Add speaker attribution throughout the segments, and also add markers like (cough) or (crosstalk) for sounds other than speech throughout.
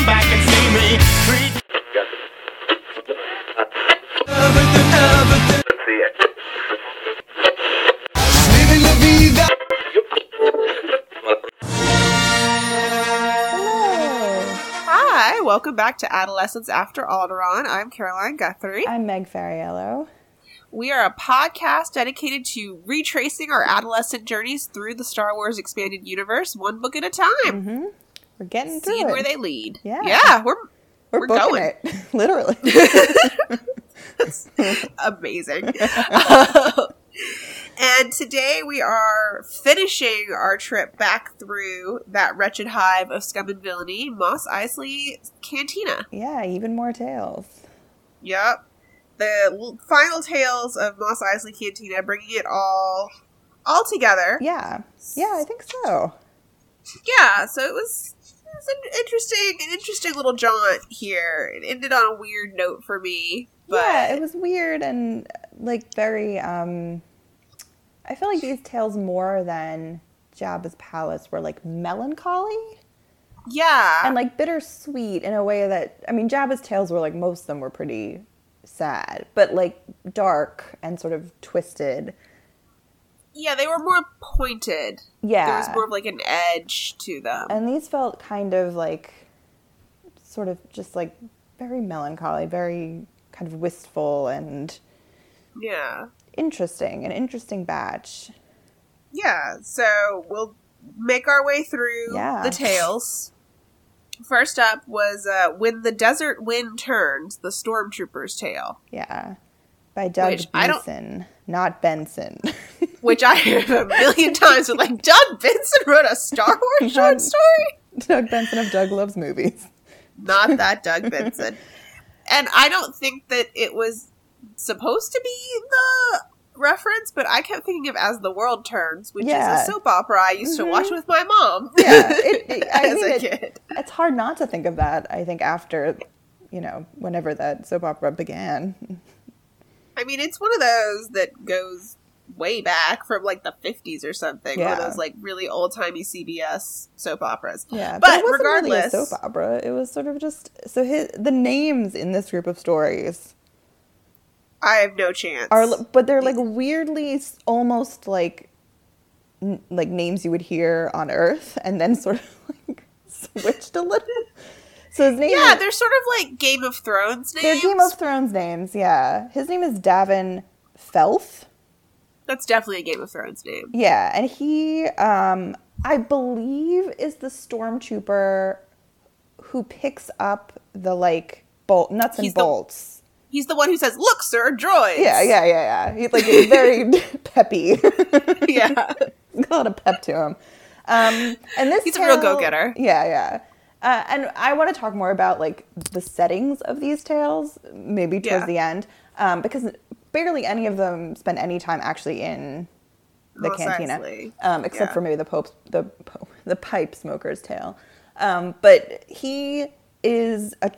Speaker 1: come back and see me. Treat
Speaker 2: Hello.
Speaker 3: Hi, welcome back to Adolescence After Alderaan. I'm Caroline Guthrie.
Speaker 2: I'm Meg Fariello.
Speaker 3: We are a podcast dedicated to retracing our adolescent journeys through the Star Wars expanded universe, one book at a time, mm-hmm.
Speaker 2: We're getting through
Speaker 3: seeing where they lead.
Speaker 2: Yeah.
Speaker 3: yeah, we're
Speaker 2: we're
Speaker 3: we're going.
Speaker 2: it. (laughs) Literally. (laughs)
Speaker 3: amazing. (laughs) and today we are finishing our trip back through that wretched hive of scum and villainy, Mos Eisley Cantina.
Speaker 2: yeah, even more tales.
Speaker 3: Yep. The final tales of Mos Eisley Cantina, bringing it all all together.
Speaker 2: Yeah. Yeah, I think so.
Speaker 3: Yeah, so it was, was an interesting, an interesting little jaunt here. It ended on a weird note for me, but
Speaker 2: yeah, it was weird and like very um I feel like these tales more than Jabba's palace were like melancholy
Speaker 3: yeah,
Speaker 2: and like bittersweet in a way that I mean Jabba's tales were like most of them were pretty sad, but like dark and sort of twisted.
Speaker 3: Yeah, they were more pointed.
Speaker 2: Yeah.
Speaker 3: there was more of like an edge to them.
Speaker 2: And these felt kind of like sort of just like very melancholy, very kind of wistful and
Speaker 3: yeah,
Speaker 2: interesting, an interesting batch.
Speaker 3: yeah. So we'll make our way through
Speaker 2: Yeah.
Speaker 3: the tales. First up was uh, when the desert wind turns, the stormtrooper's tale.
Speaker 2: Yeah. By Doug
Speaker 3: Which I don't-
Speaker 2: Beason, not Benson. (laughs)
Speaker 3: which I heard a million times. But like, Doug Benson wrote a Star Wars short story.
Speaker 2: Doug Benson of Doug Loves Movies.
Speaker 3: Not that Doug Benson. And I don't think that it was supposed to be the reference, but I kept thinking of As the World Turns, which
Speaker 2: Yeah.
Speaker 3: is a soap opera I used to watch mm-hmm. with my mom.
Speaker 2: Yeah, it- (laughs) it-
Speaker 3: as a
Speaker 2: it-
Speaker 3: kid.
Speaker 2: It's hard not to think of that, I think, after, you know, whenever that soap opera began.
Speaker 3: I mean, it's one of those that goes way back from like the 50s or something. One of those like really old timey CBS soap operas.
Speaker 2: Yeah,
Speaker 3: but,
Speaker 2: it wasn't
Speaker 3: regardless,
Speaker 2: really a soap opera. It was sort of just so his, the names in this group of stories
Speaker 3: I have no chance.
Speaker 2: are, but they're like weirdly almost like n- like names you would hear on Earth, and then sort of (laughs) like switched a little. So his name,
Speaker 3: yeah,
Speaker 2: is,
Speaker 3: they're sort of like Game of Thrones names.
Speaker 2: they're Game of Thrones names. Yeah, his name is Davin Felth.
Speaker 3: That's definitely a Game of Thrones name.
Speaker 2: Yeah, and he, um, I believe, is the stormtrooper who picks up the like bolt nuts and
Speaker 3: He's the-
Speaker 2: bolts.
Speaker 3: He's the one who says, "Look, sir, droids."
Speaker 2: Yeah, yeah, yeah, yeah. He's like he's very (laughs) peppy.
Speaker 3: yeah. (laughs)
Speaker 2: Got a lot of pep to him. Um, and this
Speaker 3: He's a real go-getter.
Speaker 2: Yeah, yeah. Uh, and I want to talk more about like the settings of these tales, maybe towards
Speaker 3: Yeah.
Speaker 2: the end, um, because barely any of them spend any time actually in the cantina, um, except
Speaker 3: Yeah.
Speaker 2: for maybe the Pope's the (laughs) the pipe smoker's tale. Um, but he is a.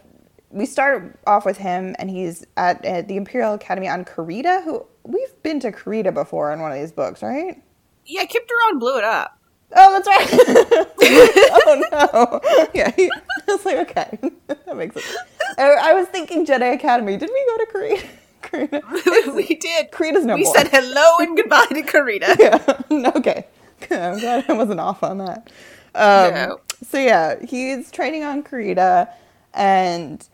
Speaker 2: We start off with him, and he's at, at the Imperial Academy on Carida. Who we've been to Carida before in one of these books, right?
Speaker 3: Yeah, Kyp Durron blew it up.
Speaker 2: Oh, that's right. (laughs) oh no. (laughs) Yeah, he, (laughs) I was like, okay, that makes sense. I, I was thinking Jedi Academy. Did we go to Carida? Carida.
Speaker 3: we did.
Speaker 2: Carida's no more.
Speaker 3: we
Speaker 2: more.
Speaker 3: said hello and goodbye to Carida.
Speaker 2: yeah. Okay. I'm glad I wasn't off on that. Um,
Speaker 3: No.
Speaker 2: So yeah, he's training on Carida, and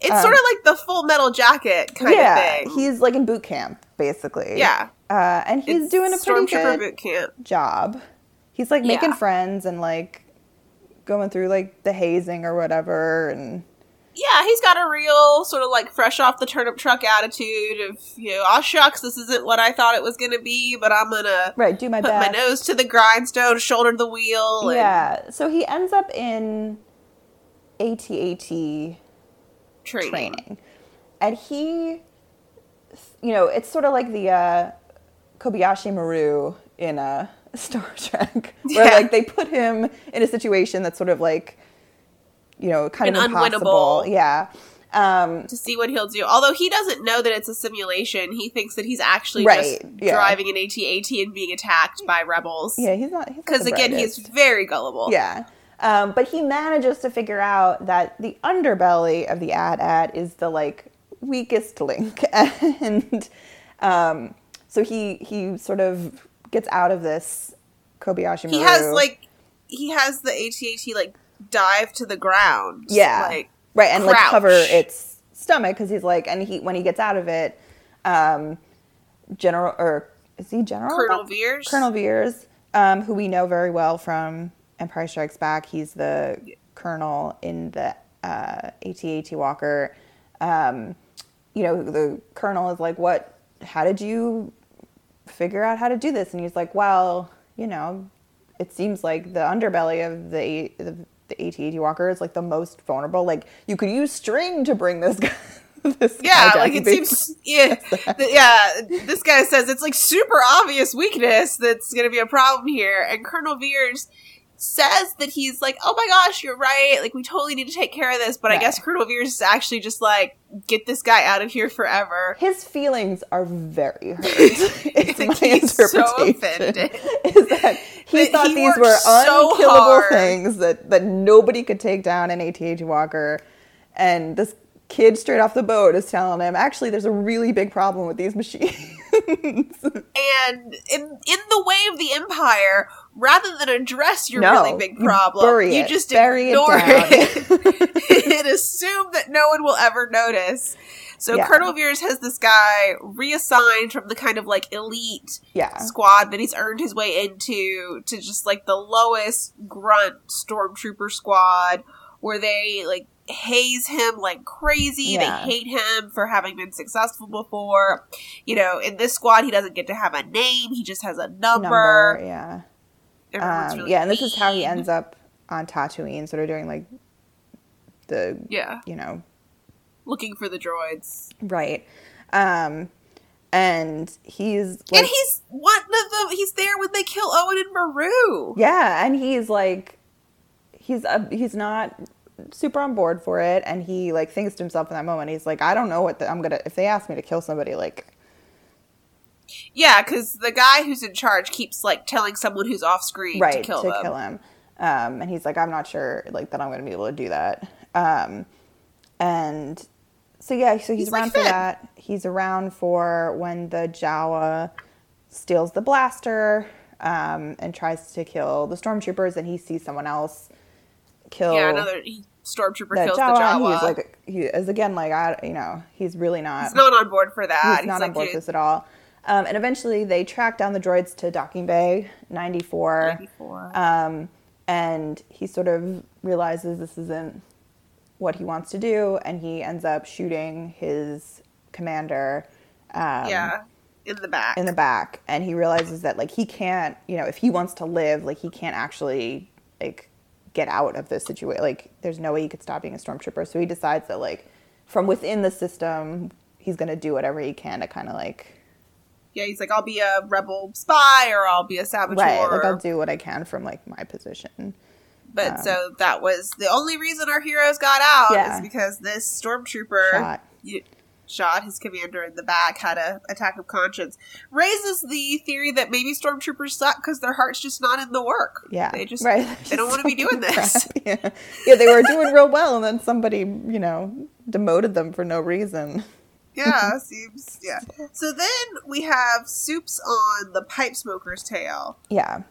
Speaker 3: It's sort of like the Full Metal Jacket kind
Speaker 2: Um, yeah,
Speaker 3: of thing.
Speaker 2: he's like in boot camp basically.
Speaker 3: Yeah.
Speaker 2: Uh, and he's
Speaker 3: It's
Speaker 2: doing a pretty good
Speaker 3: boot camp.
Speaker 2: job. He's like making
Speaker 3: Yeah.
Speaker 2: friends and like going through like the hazing or whatever, and
Speaker 3: Yeah, he's got a real sort of like fresh off the turnip truck attitude of, you know, oh shucks, this isn't what I thought it was going to be, but I'm going to
Speaker 2: right, do my
Speaker 3: put
Speaker 2: best.
Speaker 3: my nose to the grindstone, shoulder the wheel. And
Speaker 2: Yeah. So he ends up in ATAT
Speaker 3: training.
Speaker 2: training. And he, you know, it's sort of like the uh, Kobayashi Maru in uh, Star (laughs) Trek, where
Speaker 3: Yeah.
Speaker 2: like they put him in a situation that's sort of like, you know, kind
Speaker 3: An
Speaker 2: of impossible.
Speaker 3: unwinnable.
Speaker 2: Yeah. Um,
Speaker 3: to see what he'll do. Although he doesn't know that it's a simulation, he thinks that he's actually
Speaker 2: Right,
Speaker 3: just
Speaker 2: yeah.
Speaker 3: driving an AT-AT and being attacked by rebels.
Speaker 2: yeah, he's not.
Speaker 3: Because again, he's very gullible.
Speaker 2: Yeah. Um, but he manages to figure out that the underbelly of the AT-AT is the like weakest link, (laughs) and um, so he he sort of gets out of this Kobayashi. Maru.
Speaker 3: He has like he has the ATAT like dive to the ground.
Speaker 2: yeah,
Speaker 3: like
Speaker 2: right, and like cover its stomach because he's like, and he when he gets out of it, um, General or is he General
Speaker 3: Colonel Veers.
Speaker 2: Colonel Veers, um, who we know very well from Empire Strikes Back. He's the colonel in the uh, AT-AT Walker. Um, you know, the colonel is like, "What? How did you figure out how to do this?" And he's like, "Well, you know, it seems like the underbelly of the the, the AT-AT Walker is like the most vulnerable. Like you could use string to bring this guy." (laughs) This
Speaker 3: Yeah,
Speaker 2: guy
Speaker 3: like it
Speaker 2: basically.
Speaker 3: seems. Yeah, th- yeah. This guy says it's like super obvious weakness that's going to be a problem here, and Colonel Veers says that he's like, "Oh my gosh, you're right. Like we totally need to take care of this." But I guess Colonel Veers is actually just like, "Get this guy out of here forever."
Speaker 2: his feelings are very hurt. (laughs) it's my
Speaker 3: he's so
Speaker 2: interpretation.
Speaker 3: offended. (laughs)
Speaker 2: Is that he
Speaker 3: That
Speaker 2: thought
Speaker 3: he
Speaker 2: these were
Speaker 3: so
Speaker 2: unkillable
Speaker 3: hard.
Speaker 2: things that, that nobody could take down in AT-AT Walker, and this kid straight off the boat is telling him, actually, there's a really big problem with these machines. (laughs) (laughs)
Speaker 3: And in in the way of the Empire, rather than address your
Speaker 2: No,
Speaker 3: really big
Speaker 2: you
Speaker 3: problem, you
Speaker 2: it,
Speaker 3: just
Speaker 2: it
Speaker 3: ignore
Speaker 2: down.
Speaker 3: it (laughs) (laughs) and assume that no one will ever notice. So
Speaker 2: Yeah.
Speaker 3: Colonel Veers has this guy reassigned from the kind of like elite
Speaker 2: yeah.
Speaker 3: squad that he's earned his way into to just like the lowest grunt stormtrooper squad where they like haze him like crazy.
Speaker 2: Yeah.
Speaker 3: They hate him for having been successful before. You know, in this squad he doesn't get to have a name, he just has a number.
Speaker 2: Number, yeah. Um,
Speaker 3: really
Speaker 2: yeah, and this is how he ends up on Tatooine, sort of doing like the,
Speaker 3: Yeah.
Speaker 2: you know,
Speaker 3: Looking for the droids.
Speaker 2: right. Um, and he's like,
Speaker 3: and he's one of them he's there when they kill Owen and Beru.
Speaker 2: Yeah, and he's like, he's uh, he's not super on board for it, and he like thinks to himself in that moment, he's like, I don't know what the, I'm gonna if they ask me to kill somebody, like,
Speaker 3: Yeah, because the guy who's in charge keeps like telling someone who's off screen
Speaker 2: right
Speaker 3: to kill them.
Speaker 2: him, um, and he's like, I'm not sure like that I'm gonna be able to do that, um, and so yeah, so he's,
Speaker 3: He's like
Speaker 2: around for that. He's around for when the Jawa steals the blaster. Um, and tries to kill the stormtroopers, and he sees someone else kill
Speaker 3: Yeah, another he- stormtrooper
Speaker 2: the
Speaker 3: kills
Speaker 2: Jawa,
Speaker 3: the Jawa.
Speaker 2: He's like he is again like I you know he's really not
Speaker 3: He's not on board for that.
Speaker 2: he's not
Speaker 3: like,
Speaker 2: on board
Speaker 3: "Dude,
Speaker 2: with this at all. Um, and eventually they track down the droids to Docking Bay 94.
Speaker 3: 94.
Speaker 2: Um, and he sort of realizes this isn't what he wants to do, and he ends up shooting his commander. Um,
Speaker 3: yeah, in the back.
Speaker 2: in the back and he realizes that like he can't you know if he wants to live like he can't actually like get out of this situation like there's no way he could stop being a stormtrooper so he decides that like from within the system he's going to do whatever he can to kind of like
Speaker 3: yeah, he's like, I'll be a rebel spy or I'll be a saboteur.
Speaker 2: right like i'll do what i can from like my position
Speaker 3: but um, so that was the only reason our heroes got out
Speaker 2: Yeah.
Speaker 3: is because this stormtrooper
Speaker 2: Shot.
Speaker 3: y- shot his commander in the back, had a attack of conscience. Raises the theory that maybe stormtroopers suck because their heart's just not in the work.
Speaker 2: yeah
Speaker 3: they just
Speaker 2: right
Speaker 3: they don't want to be doing (laughs) this.
Speaker 2: Yeah. yeah they were doing real well and then somebody you know demoted them for no reason
Speaker 3: Yeah, (laughs) seems yeah. So then we have Soups on the pipe smoker's tale,
Speaker 2: yeah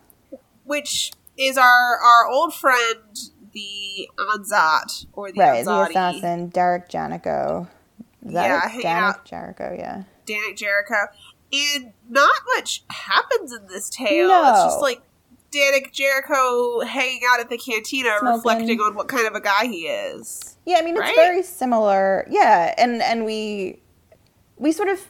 Speaker 3: which is our our old friend the Anzat or the
Speaker 2: right the assassin derek janico
Speaker 3: Yeah, Dannik
Speaker 2: Jerriko, yeah.
Speaker 3: Dannik Jerriko. And not much happens in this tale.
Speaker 2: No.
Speaker 3: It's just like Dannik Jerriko hanging out at the cantina,
Speaker 2: Smoking.
Speaker 3: reflecting on what kind of a guy he is.
Speaker 2: Yeah, I mean it's
Speaker 3: Right?
Speaker 2: very similar. Yeah, and and we we sort of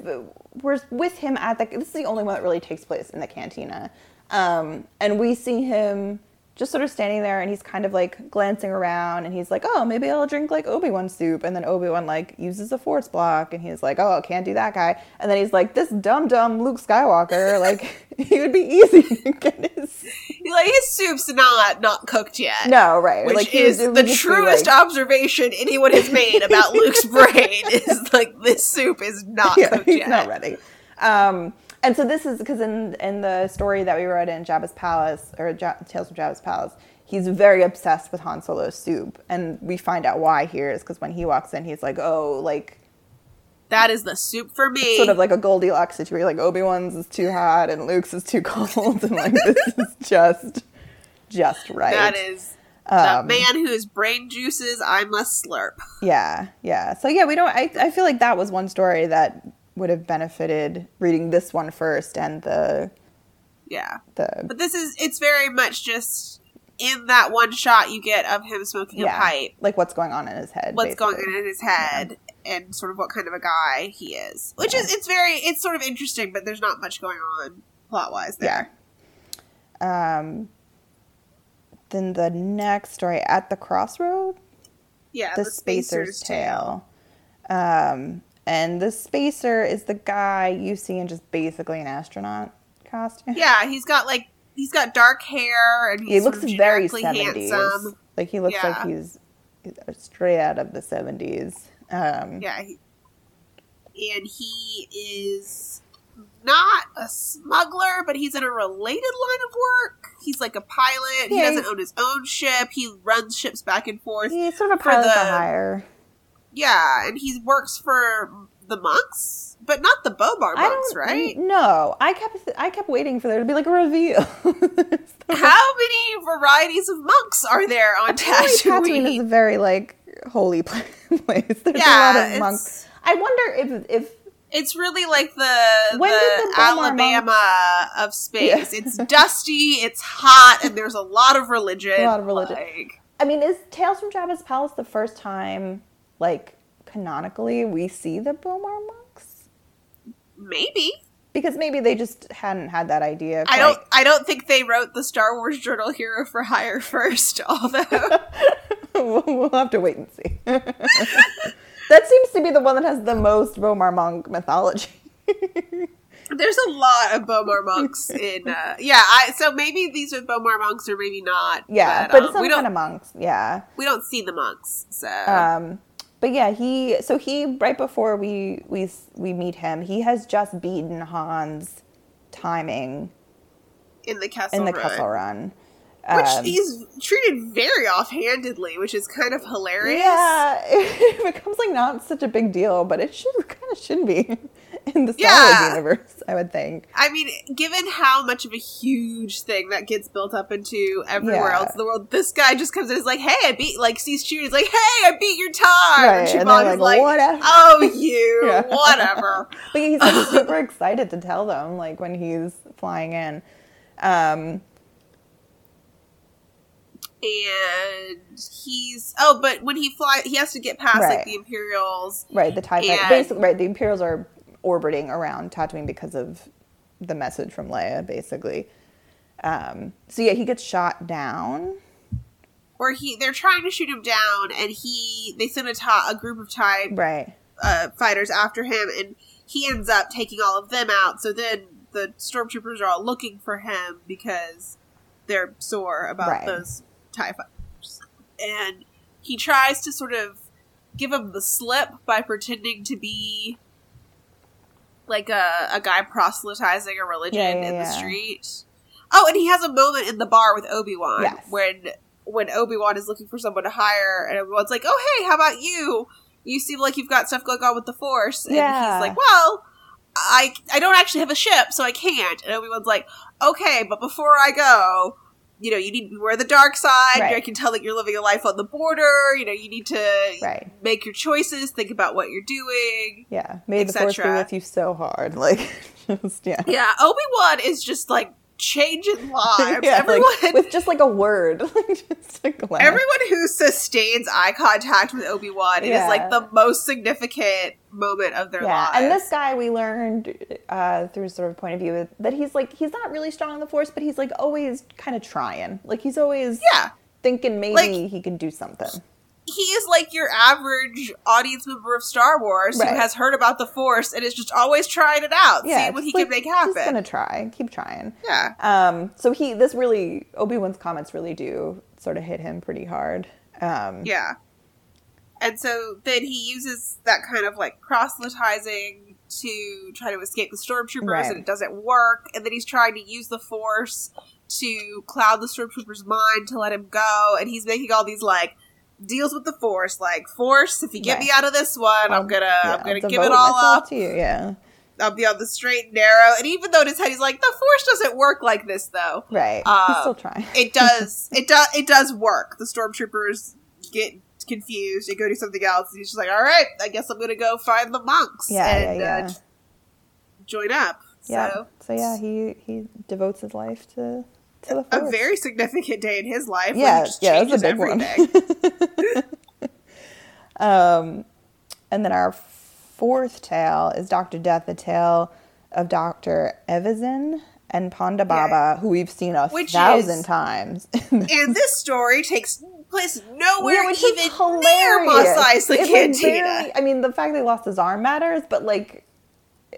Speaker 2: were with him at the. This is the only one that really takes place in the cantina, um, and we see him just sort of standing there, and he's kind of like glancing around, and he's like, "Oh, maybe I'll drink like Obi Wan soup," and then Obi Wan like uses a force block, and he's like, "Oh, I can't do that guy," and then he's like, "This dumb dumb Luke Skywalker, (laughs) like he would be easy to get his." (laughs)
Speaker 3: Like his soup's not not cooked yet.
Speaker 2: No, right?
Speaker 3: Which
Speaker 2: like,
Speaker 3: is
Speaker 2: would- it would
Speaker 3: the truest
Speaker 2: like-
Speaker 3: observation anyone has made about Luke's brain is like this soup is not (laughs)
Speaker 2: yeah,
Speaker 3: cooked
Speaker 2: he's
Speaker 3: yet.
Speaker 2: not ready. Um, and so this is because in in the story that we read in Jabba's palace or Ja- Tales from Jabba's palace, he's very obsessed with Han Solo's soup, and we find out why here is because when he walks in, he's like, "Oh, like
Speaker 3: That is the soup for me.
Speaker 2: sort of like a Goldilocks situation. Like Obi Wan's is too hot and Luke's is too cold, and like this (laughs) is just just right.
Speaker 3: that is
Speaker 2: Um,
Speaker 3: the man whose brain juices I must slurp.
Speaker 2: Yeah, yeah. So yeah, we don't. I I feel like that was one story that would have benefited reading this one first and the
Speaker 3: Yeah.
Speaker 2: the
Speaker 3: But this is it's very much just in that one shot you get of him smoking
Speaker 2: yeah
Speaker 3: a pipe.
Speaker 2: like what's going on in his head.
Speaker 3: What's going on in his head and sort of what kind of a guy he is. Which is it's very it's sort of interesting, but there's not much going on plot wise there.
Speaker 2: Um. Then the next story at the crossroad,
Speaker 3: Yeah.
Speaker 2: the, Spacer's, tale. Um, and the Spacer is the guy you see in just basically an astronaut costume.
Speaker 3: Yeah, he's got like he's got dark hair and he's
Speaker 2: he looks very seventies.
Speaker 3: handsome.
Speaker 2: Like he looks
Speaker 3: Yeah.
Speaker 2: like he's, he's straight out of the seventies. Um,
Speaker 3: Yeah, he, and he is not a smuggler, but he's in a related line of work. He's like a pilot. he doesn't own his own ship. He runs ships back and forth.
Speaker 2: He's sort of a pilot for
Speaker 3: the-
Speaker 2: hire.
Speaker 3: Yeah, and he works for the monks, but not the Bobar monks, right?
Speaker 2: No, I kept I kept waiting for there to be like a reveal. (laughs)
Speaker 3: How many varieties of monks are there on
Speaker 2: Apparently Tatooine is a very like holy (laughs) place. There's a lot of monks. I wonder if if
Speaker 3: It's really like the,
Speaker 2: When
Speaker 3: the,
Speaker 2: the
Speaker 3: Alabama of space.
Speaker 2: Yeah.
Speaker 3: It's (laughs) dusty, it's hot, and there's a lot of religion.
Speaker 2: A lot of religion.
Speaker 3: Like,
Speaker 2: I mean, is Tales from Jabba's Palace the first time like canonically we see the B'omarr monks?
Speaker 3: maybe.
Speaker 2: Because maybe they just hadn't had that idea.
Speaker 3: I don't. I don't think they wrote the Star Wars Journal Hero for Hire first. (laughs) Although (laughs)
Speaker 2: we'll we'll have to wait and see. (laughs) that seems to be the one that has the most B'omarr monk mythology.
Speaker 3: there's a lot of B'omarr monks in. Uh, yeah. I so maybe these are B'omarr monks or maybe not.
Speaker 2: Yeah,
Speaker 3: but,
Speaker 2: but,
Speaker 3: um,
Speaker 2: some
Speaker 3: we don't.
Speaker 2: kind of monks. Yeah.
Speaker 3: we don't see the monks. So
Speaker 2: Um, but yeah, he so he right before we we we meet him, he has just beaten Han's timing
Speaker 3: in the Kessel
Speaker 2: in the
Speaker 3: Run.
Speaker 2: Kessel Run.
Speaker 3: Which
Speaker 2: Um,
Speaker 3: he's treated very offhandedly, which is kind of hilarious.
Speaker 2: yeah, (laughs) it becomes like not such a big deal, but it should kind of shouldn't be (laughs) in the Star
Speaker 3: Yeah.
Speaker 2: Wars universe, I would think.
Speaker 3: I mean, given how much of a huge thing that gets built up into everywhere
Speaker 2: Yeah.
Speaker 3: else in the world, this guy just comes in and is like, "Hey, I beat," like sees Chewie, he's like, "Hey, I beat your time."
Speaker 2: Right,
Speaker 3: and
Speaker 2: and
Speaker 3: Chewbacca's like,
Speaker 2: like, "Whatever."
Speaker 3: "Oh, (laughs) you,
Speaker 2: Yeah.
Speaker 3: whatever."
Speaker 2: But he's like super excited to tell them, like when he's flying in. Um,
Speaker 3: and he's oh, but when he fly, he has to get past
Speaker 2: Right.
Speaker 3: like the Imperials.
Speaker 2: Right, the TIE fighter. Basically, right, the Imperials are orbiting around Tatooine because of the message from Leia, basically. Um, so yeah, he gets shot down.
Speaker 3: Or he, they're trying to shoot him down, and he, they send a, ti- a group of TIE
Speaker 2: Right.
Speaker 3: uh, fighters after him, and he ends up taking all of them out. So then the stormtroopers are all looking for him because they're sore about
Speaker 2: Right.
Speaker 3: those Tie fighters, and he tries to sort of give him the slip by pretending to be like a, a guy proselytizing a religion
Speaker 2: Yeah, yeah,
Speaker 3: in the street. Oh, and he has a moment in the bar with Obi Wan
Speaker 2: Yes.
Speaker 3: when when Obi Wan is looking for someone to hire, and Obi Wan's like, "Oh, hey, how about you? You seem like you've got stuff going on with the Force." And
Speaker 2: Yeah.
Speaker 3: he's like, "Well, I I don't actually have a ship, so I can't." And Obi Wan's like, "Okay, but before I go." You know, you need to beware the dark side.
Speaker 2: Right.
Speaker 3: I can tell that you're living a life on the border. You know, you need to
Speaker 2: Right.
Speaker 3: make your choices, think about what you're doing.
Speaker 2: Yeah. May the force be with you so hard. (laughs) Like, just yeah.
Speaker 3: Yeah, Obi Wan is just like changing (laughs) lives.
Speaker 2: Yeah,
Speaker 3: Everyone,
Speaker 2: like, with just like a word, (laughs) like just a glance.
Speaker 3: everyone who sustains eye contact with Obi Wan, it is
Speaker 2: Yeah.
Speaker 3: like the most significant moment of their
Speaker 2: yeah,
Speaker 3: lives.
Speaker 2: and this guy we learned uh, through sort of point of view that he's like he's not really strong in the force, but he's like always kind of trying. Like he's always
Speaker 3: yeah,
Speaker 2: thinking maybe
Speaker 3: Like-
Speaker 2: he can do something.
Speaker 3: He is like your average audience member of Star Wars
Speaker 2: Right.
Speaker 3: who has heard about the Force and is just always trying it out,
Speaker 2: Yeah,
Speaker 3: seeing what he
Speaker 2: just,
Speaker 3: can make happen.
Speaker 2: He's gonna try, keep trying.
Speaker 3: Yeah,
Speaker 2: Um, so he this really Obi Wan's comments really do sort of hit him pretty hard. Um,
Speaker 3: yeah. And so then he uses that kind of like proselytizing to try to escape the stormtroopers,
Speaker 2: Right.
Speaker 3: and it doesn't work. And then he's trying to use the Force to cloud the stormtrooper's mind to let him go, and he's making all these like deals with the force, like force. If you get
Speaker 2: Right.
Speaker 3: me out of this one, I'm gonna
Speaker 2: Yeah,
Speaker 3: I'm gonna give it all up.
Speaker 2: to you. Yeah,
Speaker 3: I'll be on the straight and narrow. And even though in his head he's like, the force doesn't work like this, though.
Speaker 2: right.
Speaker 3: Uh,
Speaker 2: He's still trying.
Speaker 3: It does. (laughs) it does. It does work. The stormtroopers get confused. They go do something else. And he's just like, all right, I guess I'm gonna go find the monks
Speaker 2: Yeah,
Speaker 3: and
Speaker 2: yeah, yeah.
Speaker 3: Uh, join up.
Speaker 2: yeah.
Speaker 3: So
Speaker 2: So yeah, he he devotes his life to
Speaker 3: a very significant day in his life.
Speaker 2: yeah, yeah, that's a big
Speaker 3: everything.
Speaker 2: one. (laughs) um, and then our fourth tale is Doctor Death, the tale of Doctor Evazan and Ponda Baba, who we've seen a
Speaker 3: Which
Speaker 2: thousand
Speaker 3: is-
Speaker 2: times. (laughs)
Speaker 3: and this story takes place nowhere
Speaker 2: Yeah,
Speaker 3: even near Mos. Eisley Cantina.
Speaker 2: barely- I mean, the fact they lost his arm matters, but like,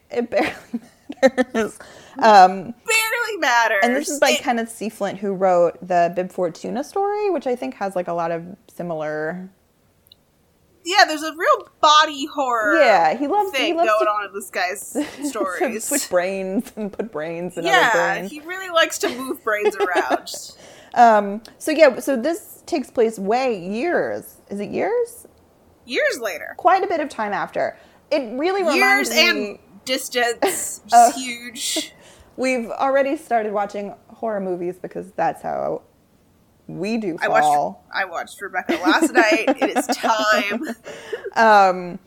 Speaker 2: it barely (laughs) matters. Um,
Speaker 3: Barely matters.
Speaker 2: and this is by
Speaker 3: It-
Speaker 2: Kenneth C. Flint, who wrote the Bib Fortuna story, which I think has like a lot of similar.
Speaker 3: yeah, there's a real body horror.
Speaker 2: Yeah, he loves- he
Speaker 3: thing
Speaker 2: loves
Speaker 3: going
Speaker 2: to-
Speaker 3: on in this guy's (laughs)
Speaker 2: to
Speaker 3: stories.
Speaker 2: switch brains and put brains in other
Speaker 3: yeah,
Speaker 2: brains.
Speaker 3: he really likes to move brains (laughs) around.
Speaker 2: Um, so yeah, so this takes place way years. Is it years?
Speaker 3: Years later,
Speaker 2: Quite a bit of time after. It really
Speaker 3: years
Speaker 2: reminds me.
Speaker 3: and distance, (laughs)
Speaker 2: Oh.
Speaker 3: huge. (laughs)
Speaker 2: We've already started watching horror movies because that's how we do
Speaker 3: I watched. I watched Rebecca last night. It is (laughs) time.
Speaker 2: Um,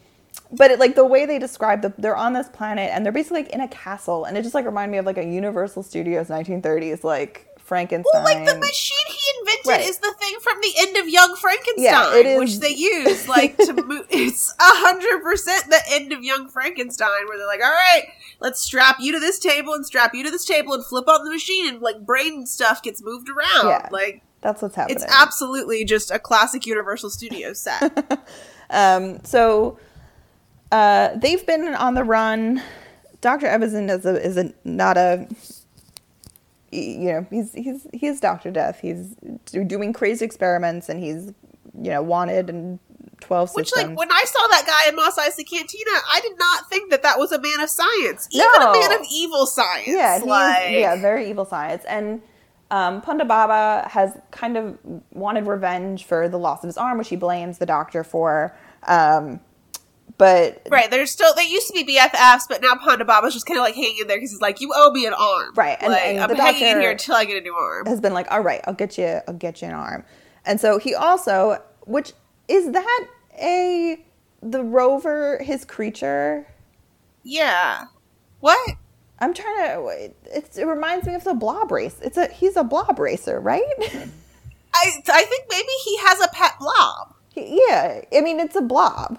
Speaker 2: but it, like the way they describe the, they're on this planet and they're basically like in a castle, and it just like reminded me of like a Universal Studios 1930s like Frankenstein.
Speaker 3: Well, like the machine he invented
Speaker 2: Right.
Speaker 3: is the thing from the end of Young Frankenstein,
Speaker 2: Yeah, it is-
Speaker 3: which they use like to (laughs) move. It's a hundred percent the end of Young Frankenstein, where they're like, "All right, let's strap you to this table and strap you to this table and flip on the machine, and like brain stuff gets moved around."
Speaker 2: Yeah.
Speaker 3: Like
Speaker 2: That's what's happening.
Speaker 3: it's absolutely just a classic Universal Studios set. (laughs)
Speaker 2: Um, so uh, they've been on the run. Dr. Evazan is a, is a not a you know he's he's he's Doctor Death. He's doing crazy experiments and he's you know wanted and twelve
Speaker 3: Which,
Speaker 2: systems.
Speaker 3: like, when I saw that guy in Mos Eisley Cantina, I did not think that that was a man of science, even
Speaker 2: No.
Speaker 3: a man of evil science.
Speaker 2: yeah,
Speaker 3: like,
Speaker 2: yeah, very evil science. And um, Ponda Baba has kind of wanted revenge for the loss of his arm, which he blames the doctor for. Um, but
Speaker 3: Right, they're still they used to be BFFs, but now Ponda Baba's just kind of like hanging there because he's like, "You owe me an arm."
Speaker 2: Right, and-
Speaker 3: like,
Speaker 2: and
Speaker 3: I'm
Speaker 2: the
Speaker 3: hanging in here until I get a new arm.
Speaker 2: has been like, all right, I'll get you, I'll get you an arm. And so he also, which is that a the rover, his creature?
Speaker 3: Yeah. What?
Speaker 2: I'm trying to. It's, it reminds me of the blob race. It's a he's a blob racer, right?
Speaker 3: I I think maybe he has a pet blob.
Speaker 2: He- yeah, I mean it's a blob.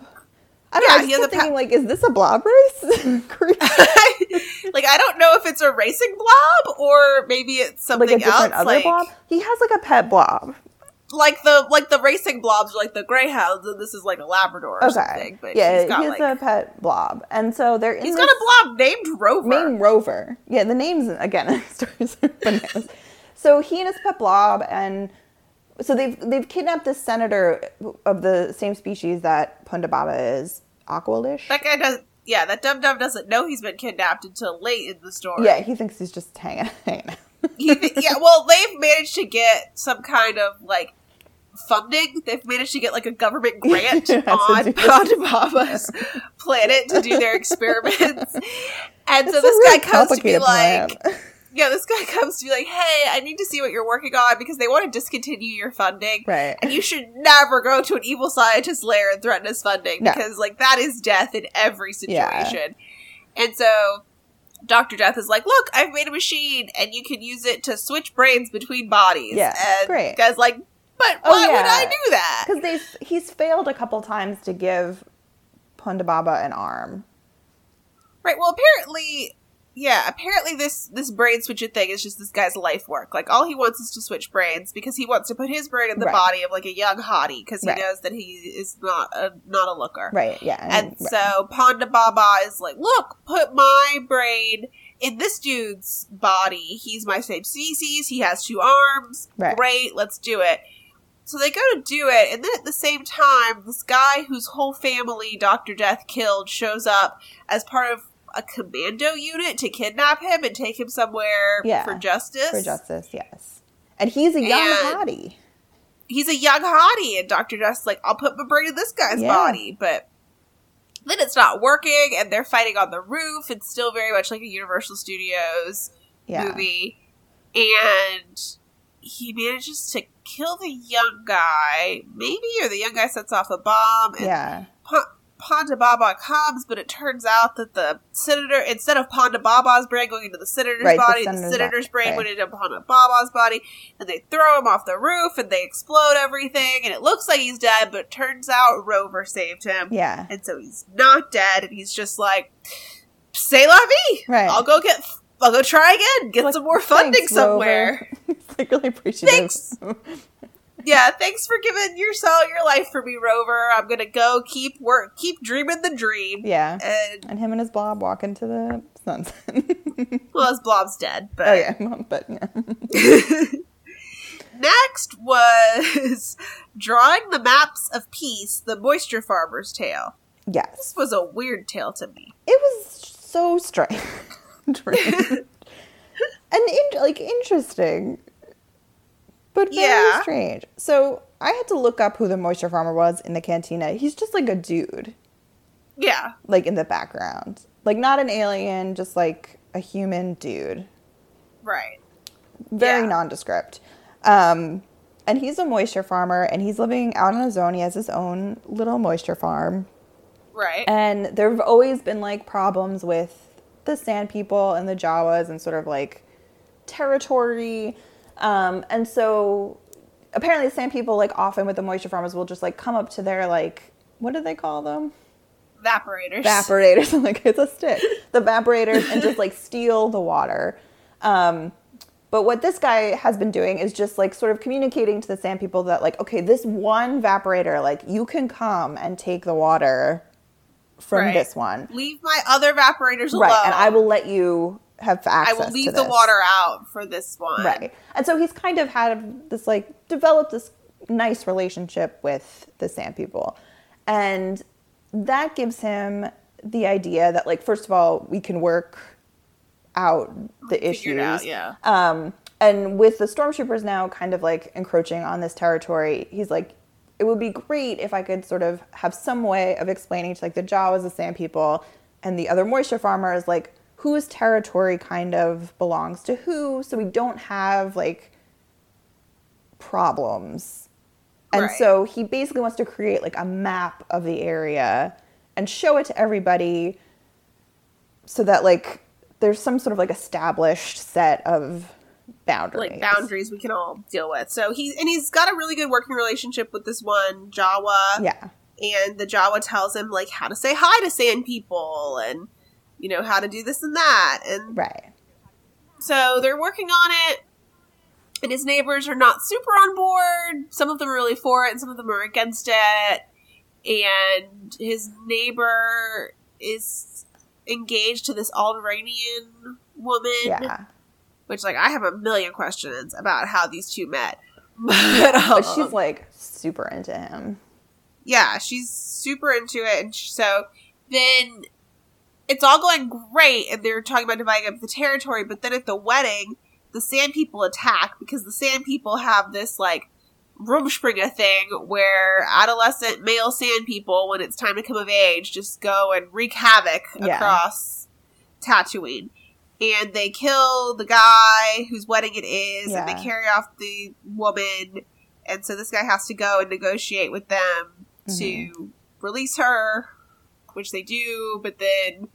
Speaker 2: I don't
Speaker 3: Yeah,
Speaker 2: know. I
Speaker 3: he has a
Speaker 2: thinking
Speaker 3: pa-
Speaker 2: like, is this a blob race? (laughs) (laughs)
Speaker 3: like I don't know if it's a racing blob or maybe it's something like
Speaker 2: a different
Speaker 3: else.
Speaker 2: other
Speaker 3: like,
Speaker 2: blob. He has like a pet blob.
Speaker 3: like the like the racing blobs are like the greyhounds, and this is like a Labrador or
Speaker 2: Okay,
Speaker 3: something. But
Speaker 2: yeah,
Speaker 3: he's got
Speaker 2: he's
Speaker 3: like
Speaker 2: a pet blob, and so they're in
Speaker 3: he's got a blob named Rover.
Speaker 2: Main Rover. Yeah, the names again. (laughs) stories. So he and his pet blob, and so they've they've kidnapped this senator of the same species that Ponda Baba is, Aqualish.
Speaker 3: that guy does. Yeah, that dum dum doesn't know he's been kidnapped until late in the story.
Speaker 2: Yeah, he thinks he's just hanging (laughs) hanging out.
Speaker 3: He yeah, well, they've managed to get some kind of like funding. They've managed to get like a government grant (laughs) on
Speaker 2: this. (laughs)
Speaker 3: Planet to do their experiments. And so
Speaker 2: It's a
Speaker 3: this
Speaker 2: really
Speaker 3: guy comes to be like. Yeah, this guy (laughs) comes to be like, hey, I need to see what you're working on because they want to discontinue your funding.
Speaker 2: Right.
Speaker 3: And you should never go to an evil scientist lair and threaten his funding
Speaker 2: No.
Speaker 3: because like that is death in every
Speaker 2: Yeah.
Speaker 3: situation. And so Dr. Death is like, look, I've made a machine and you can use it to switch brains between bodies.
Speaker 2: Yeah,
Speaker 3: And
Speaker 2: great.
Speaker 3: the guy's like, but
Speaker 2: Oh,
Speaker 3: why would. I do that?
Speaker 2: Because they he's failed a couple times to give Ponda Baba an arm.
Speaker 3: Right. Well, apparently, yeah. Apparently, this this brain switching thing is just this guy's life work. Like all he wants is to switch brains because he wants to put his brain in the
Speaker 2: Right.
Speaker 3: body of like a young hottie because he
Speaker 2: Right.
Speaker 3: knows that he is not a not a looker.
Speaker 2: Right. Yeah.
Speaker 3: And
Speaker 2: right.
Speaker 3: so Ponda Baba is like, look, put my brain in this dude's body. He's my same species. He has two arms.
Speaker 2: Right.
Speaker 3: Great, let's do it. So they go to do it, and then at the same time, this guy whose whole family Dr. Death killed shows up as part of a commando unit to kidnap him and take him somewhere
Speaker 2: Yeah,
Speaker 3: for justice.
Speaker 2: For justice, yes. And he's a young
Speaker 3: And-
Speaker 2: hottie.
Speaker 3: He's a young hottie, and Dr. Dust's like, I'll put my brain in this guy's
Speaker 2: Yeah.
Speaker 3: body. But then it's not working, and they're fighting on the roof. It's still very much like a Universal Studios
Speaker 2: Yeah.
Speaker 3: movie. And he manages to kill the young guy, maybe, or the young guy sets off a bomb. And
Speaker 2: Yeah.
Speaker 3: Ponda Baba comes, but it turns out that the senator, instead of Ponda Baba's brain going into the senator's
Speaker 2: Right,
Speaker 3: body, the
Speaker 2: senator's
Speaker 3: senator's, brain
Speaker 2: right.
Speaker 3: went into Ponda Baba's body, and they throw him off the roof, and they explode everything, and it looks like he's dead, but it turns out Rover saved him,
Speaker 2: Yeah.
Speaker 3: and so he's not dead, and he's just like, "Say la vie,
Speaker 2: Right.
Speaker 3: I'll go get, I'll go try again, get
Speaker 2: Like,
Speaker 3: some more funding
Speaker 2: Thanks,
Speaker 3: somewhere." (laughs)
Speaker 2: Like really appreciative.
Speaker 3: Thanks. (laughs) Yeah, thanks for giving your soul your life for me, Rover. I'm gonna go keep work, keep dreaming the dream.
Speaker 2: yeah.
Speaker 3: And
Speaker 2: And him and his blob walk into the sunset. (laughs)
Speaker 3: well, his blob's dead, but
Speaker 2: oh yeah, (laughs) but yeah. (laughs)
Speaker 3: next was drawing the maps of peace, the moisture farmer's tale.
Speaker 2: Yes.
Speaker 3: This was a weird tale to me.
Speaker 2: It was so strange. and in, like interesting. But very
Speaker 3: Yeah.
Speaker 2: strange. So I had to look up who the moisture farmer was in the cantina. He's just like a dude.
Speaker 3: Yeah,
Speaker 2: like in the background. Like not an alien, just like a human dude.
Speaker 3: right.
Speaker 2: Very
Speaker 3: Yeah.
Speaker 2: nondescript. Um, and he's a moisture farmer and he's living out on his own. He has his own little moisture farm.
Speaker 3: Right.
Speaker 2: And there have always been like problems with the sand people and the Jawas and sort of like territory. Um, and so apparently the sand people like often with the moisture farmers will just like come up to their like what do they call them?
Speaker 3: Evaporators.
Speaker 2: evaporators (laughs) like it's a stick the evaporators and just like (laughs) steal the water um but what this guy has been doing is just like sort of communicating to the sand people that like okay this one evaporator like you can come and take the water from
Speaker 3: Right.
Speaker 2: this one
Speaker 3: Leave my other evaporators alone.
Speaker 2: right and i will let you have
Speaker 3: I
Speaker 2: access
Speaker 3: will
Speaker 2: to
Speaker 3: leave the water out for this one.
Speaker 2: right and so he's kind of had this like developed this nice relationship with the sand people and that gives him the idea that like first of all we can work out the
Speaker 3: Figure
Speaker 2: issues
Speaker 3: out, yeah.
Speaker 2: um, and with the stormtroopers now kind of like encroaching on this territory, he's like, it would be great if I could sort of have some way of explaining to like the Jawas, the Sand People, and the other moisture farmers, like whose territory kind of belongs to who, so we don't have like problems. And
Speaker 3: Right.
Speaker 2: so he basically wants to create like a map of the area and show it to everybody so that like there's some sort of like established set of boundaries.
Speaker 3: like boundaries we can all deal with. So he and he's got a really good working relationship with this one Jawa.
Speaker 2: Yeah.
Speaker 3: And the Jawa tells him like how to say hi to sand people and you know how to do this and that. And
Speaker 2: Right.
Speaker 3: so they're working on it. And his neighbors are not super on board. Some of them are really for it and some of them are against it. And his neighbor is engaged to this Alderaanian woman.
Speaker 2: Yeah.
Speaker 3: Which, like, I have a million questions about how these two met. (laughs) But,
Speaker 2: But
Speaker 3: um,
Speaker 2: she's like super into him.
Speaker 3: yeah, she's super into it. And so then it's all going great, and they're talking about dividing up the territory. But then at the wedding, the Sand People attack because the Sand People have this, like, Rumspringa thing where adolescent male Sand People, when it's time to come of age, just go and wreak havoc
Speaker 2: Yeah.
Speaker 3: across Tatooine. And they kill the guy whose wedding it is, and they carry off the woman. And so this guy has to go and negotiate with them mm-hmm. to release her, which they do, but then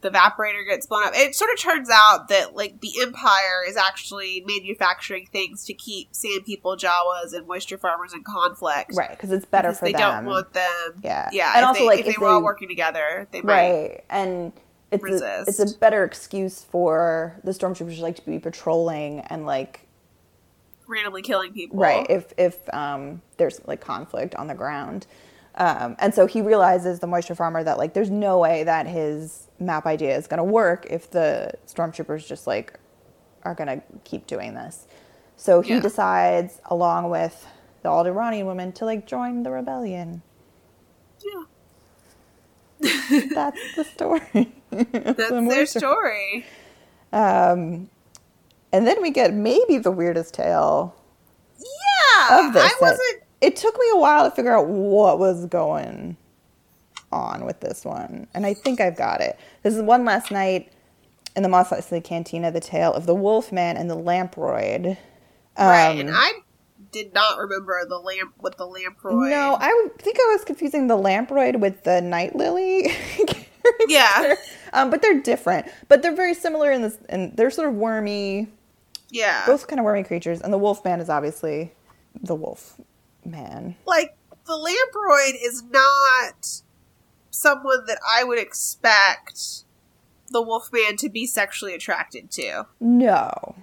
Speaker 3: the evaporator gets blown up. It sort of turns out that like the Empire is actually manufacturing things to keep sand people, Jawas, and moisture farmers in conflict.
Speaker 2: Right, because it's better
Speaker 3: Because
Speaker 2: for
Speaker 3: they
Speaker 2: them.
Speaker 3: don't want them.
Speaker 2: Yeah.
Speaker 3: Yeah.
Speaker 2: And
Speaker 3: if
Speaker 2: also,
Speaker 3: they,
Speaker 2: like,
Speaker 3: if,
Speaker 2: if
Speaker 3: they were all working together, they might.
Speaker 2: right. And it's a, it's a better excuse for the stormtroopers like to be patrolling and like
Speaker 3: randomly killing people.
Speaker 2: right if if um, there's like conflict on the ground um, and so he realizes the moisture farmer that like there's no way that his map idea is going to work if the stormtroopers just like are going to keep doing this so he
Speaker 3: Yeah.
Speaker 2: decides along with the Alderaanian woman to like join the rebellion
Speaker 3: Yeah.
Speaker 2: that's the (laughs) story (laughs) That's the
Speaker 3: their
Speaker 2: story.
Speaker 3: story.
Speaker 2: Um, and then we get maybe the weirdest tale
Speaker 3: Yeah,
Speaker 2: of this.
Speaker 3: I wasn't.
Speaker 2: It took me a while to figure out what was going on with this one, and I think I've got it. This is one last night in the Mos Eisley Cantina, the tale of the Wolfman and the Lamproid.
Speaker 3: right, and
Speaker 2: Um,
Speaker 3: I did not remember the lamp with the lamproid.
Speaker 2: No, I think I was confusing the lamproid with the night lily. (laughs)
Speaker 3: Yeah.
Speaker 2: um, but they're different. But they're very similar in this, and they're sort of wormy,
Speaker 3: yeah,
Speaker 2: both kind of wormy creatures. And the wolf man is obviously the wolf man.
Speaker 3: like the lamproid is not someone that I would expect the wolfman to be sexually attracted to.
Speaker 2: No,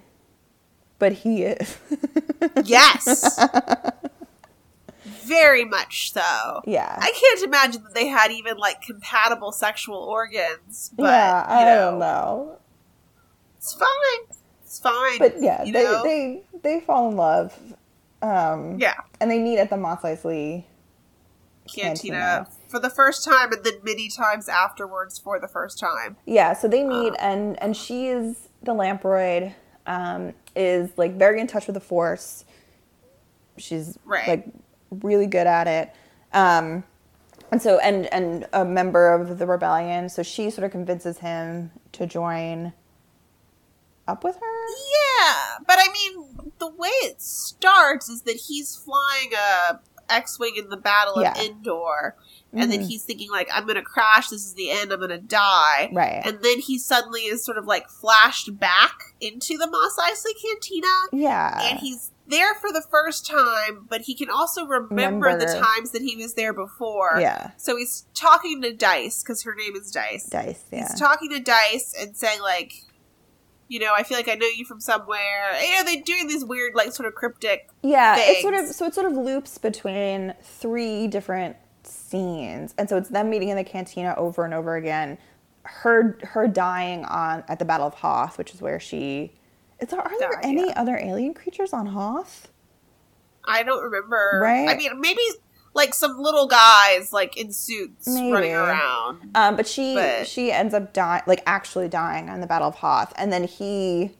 Speaker 2: but he is.
Speaker 3: Yes. (laughs) Very much so.
Speaker 2: yeah.
Speaker 3: I can't imagine that they had even like compatible sexual organs, but
Speaker 2: yeah, I
Speaker 3: you know,
Speaker 2: don't know.
Speaker 3: It's fine. It's fine.
Speaker 2: But yeah, they,
Speaker 3: know?
Speaker 2: they they fall in love. Um,
Speaker 3: yeah,
Speaker 2: and they meet at the Mos Eisley.
Speaker 3: Cantina,
Speaker 2: Cantina.
Speaker 3: for the first time, and then many times afterwards for the first time.
Speaker 2: Yeah, so they meet,
Speaker 3: Uh.
Speaker 2: and and she is the lamproid, um, is like very in touch with the Force. She's
Speaker 3: Right.
Speaker 2: like really good at it, um, and so and and a member of the rebellion. So she sort of convinces him to join up with her.
Speaker 3: Yeah, but I mean, the way it starts is that he's flying a X-wing in the Battle of
Speaker 2: Yeah.
Speaker 3: Endor, and then
Speaker 2: Mhm.
Speaker 3: he's thinking like, "I'm gonna crash. This is the end. I'm gonna die."
Speaker 2: Right.
Speaker 3: And then he suddenly is sort of like flashed back into the Mos Eisley Cantina,
Speaker 2: yeah.
Speaker 3: and he's there for the first time, but he can also remember, the times that he was there before.
Speaker 2: yeah.
Speaker 3: So he's talking to Dice because her name is Dice.
Speaker 2: Dice. Yeah.
Speaker 3: He's talking to Dice and saying like, you know, I feel like I know you from somewhere. You know, they're doing these weird, like, sort of cryptic.
Speaker 2: Yeah, it's sort of so it sort of loops between three different scenes, and so it's them meeting in the cantina over and over again. Her her dying on at the Battle of Hoth, which is where she. Is there, are there
Speaker 3: Died,
Speaker 2: any
Speaker 3: yeah.
Speaker 2: other alien creatures on Hoth?
Speaker 3: I don't remember.
Speaker 2: Right.
Speaker 3: I mean, maybe like some little guys like in suits
Speaker 2: Maybe.
Speaker 3: running around.
Speaker 2: Um, but she
Speaker 3: But-
Speaker 2: she ends up dying, like actually dying on the Battle of Hoth, and then he,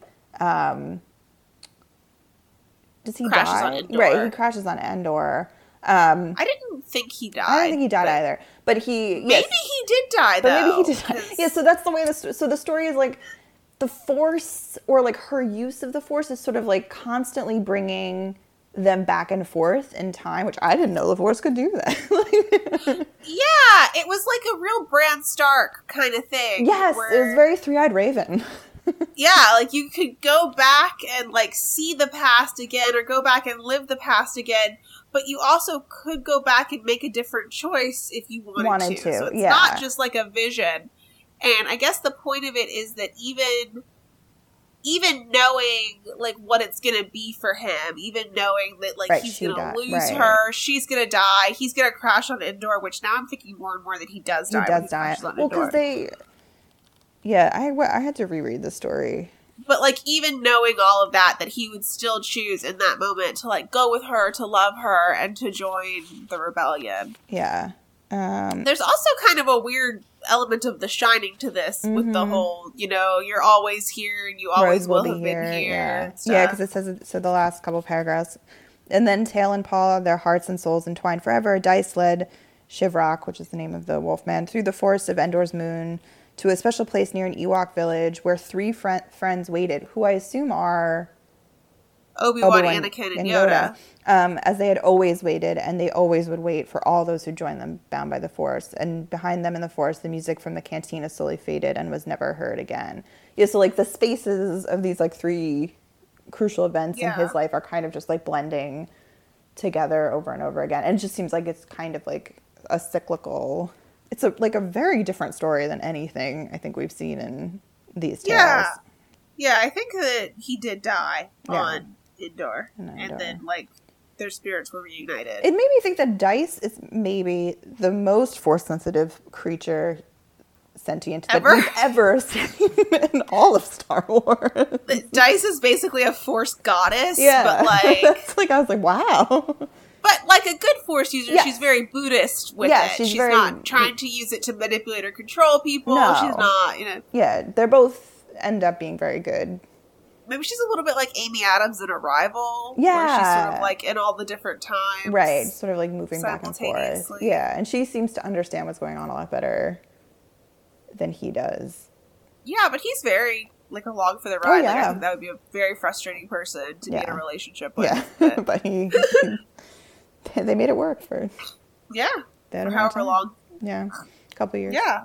Speaker 2: um, does he
Speaker 3: Crashes
Speaker 2: die?
Speaker 3: on Endor.
Speaker 2: Right, he crashes on Endor. Um,
Speaker 3: I didn't think he died.
Speaker 2: I don't think he died
Speaker 3: but
Speaker 2: either, but he
Speaker 3: Maybe he did die.
Speaker 2: Though, but maybe he did.
Speaker 3: 'cause-
Speaker 2: Yeah, so that's the way the so the story is like the force or like her use of the force is sort of like constantly bringing them back and forth in time, which I didn't know the force could do that. (laughs)
Speaker 3: yeah, it was like a real Bran Stark kind of thing.
Speaker 2: yes, it was very three-eyed raven. (laughs)
Speaker 3: yeah, like you could go back and like see the past again or go back and live the past again, but you also could go back and make a different choice if you wanted,
Speaker 2: Wanted
Speaker 3: to.
Speaker 2: to,
Speaker 3: So it's
Speaker 2: yeah.
Speaker 3: not just like a vision. And I guess the point of it is that even even knowing like what it's gonna be for him, even knowing that like
Speaker 2: Right,
Speaker 3: he's gonna
Speaker 2: died,
Speaker 3: lose
Speaker 2: right.
Speaker 3: her, she's gonna die, he's gonna crash on Endor, which now I'm thinking more and more that he does
Speaker 2: he
Speaker 3: die. when
Speaker 2: does die.
Speaker 3: on
Speaker 2: Well, because they, yeah, I w- I had to reread the story.
Speaker 3: but like even knowing all of that that he would still choose in that moment to like go with her to love her and to join the rebellion
Speaker 2: Yeah. Um,
Speaker 3: there's also kind of a weird element of the shining to this with the
Speaker 2: Mhm.
Speaker 3: whole you know you're always here and you always will, have been here
Speaker 2: Yeah,
Speaker 3: and
Speaker 2: yeah, because it says it, so. The last couple paragraphs, and then Tail and Paul, their hearts and souls entwined forever. Dice led Shivrock, which is the name of the Wolfman, through the forest of Endor's moon to a special place near an Ewok village where three fri- friends waited, who I assume are
Speaker 3: obi-wan,
Speaker 2: Obi-Wan
Speaker 3: anakin and yoda,
Speaker 2: um, as they had always waited, and they always would wait for all those who joined them, bound by the Force. And behind them in the Force, the music from the cantina slowly faded and was never heard again. Yeah, so like the spaces of these like three crucial events in his life are kind of just like blending together over and over again, and it just seems like it's kind of like a cyclical. It's a like a very different story than anything I think we've seen in these tales.
Speaker 3: yeah yeah i think that he did die
Speaker 2: Yeah.
Speaker 3: on Endor,
Speaker 2: On
Speaker 3: and then like their spirits were reunited
Speaker 2: It made me think that Dice is maybe the most force sensitive creature sentient
Speaker 3: Ever?
Speaker 2: that we've ever (laughs) seen in all of Star Wars.
Speaker 3: Dice is basically a force goddess,
Speaker 2: Yeah.
Speaker 3: but (laughs) like
Speaker 2: That's like I was like, wow.
Speaker 3: But like a good force user,
Speaker 2: Yes.
Speaker 3: she's very Buddhist with
Speaker 2: Yeah,
Speaker 3: it.
Speaker 2: she's
Speaker 3: She's,
Speaker 2: very-
Speaker 3: not trying to use it to manipulate or control people.
Speaker 2: No.
Speaker 3: She's not, you know.
Speaker 2: Yeah, they're both end up being very good.
Speaker 3: Maybe she's a little bit like Amy Adams in Arrival. Where she's sort of like in all the different times.
Speaker 2: Right, sort of like moving back and forth. Yeah, and she seems to understand what's going on a lot better than he does.
Speaker 3: Yeah, but he's very like along for the oh, ride. Like, I
Speaker 2: Oh, yeah.
Speaker 3: think that would be a very frustrating person to be in a relationship with.
Speaker 2: Yeah,
Speaker 3: But- (laughs)
Speaker 2: but he, they made it work for
Speaker 3: yeah.
Speaker 2: that
Speaker 3: For however
Speaker 2: time.
Speaker 3: long.
Speaker 2: Yeah, a couple years.
Speaker 3: Yeah.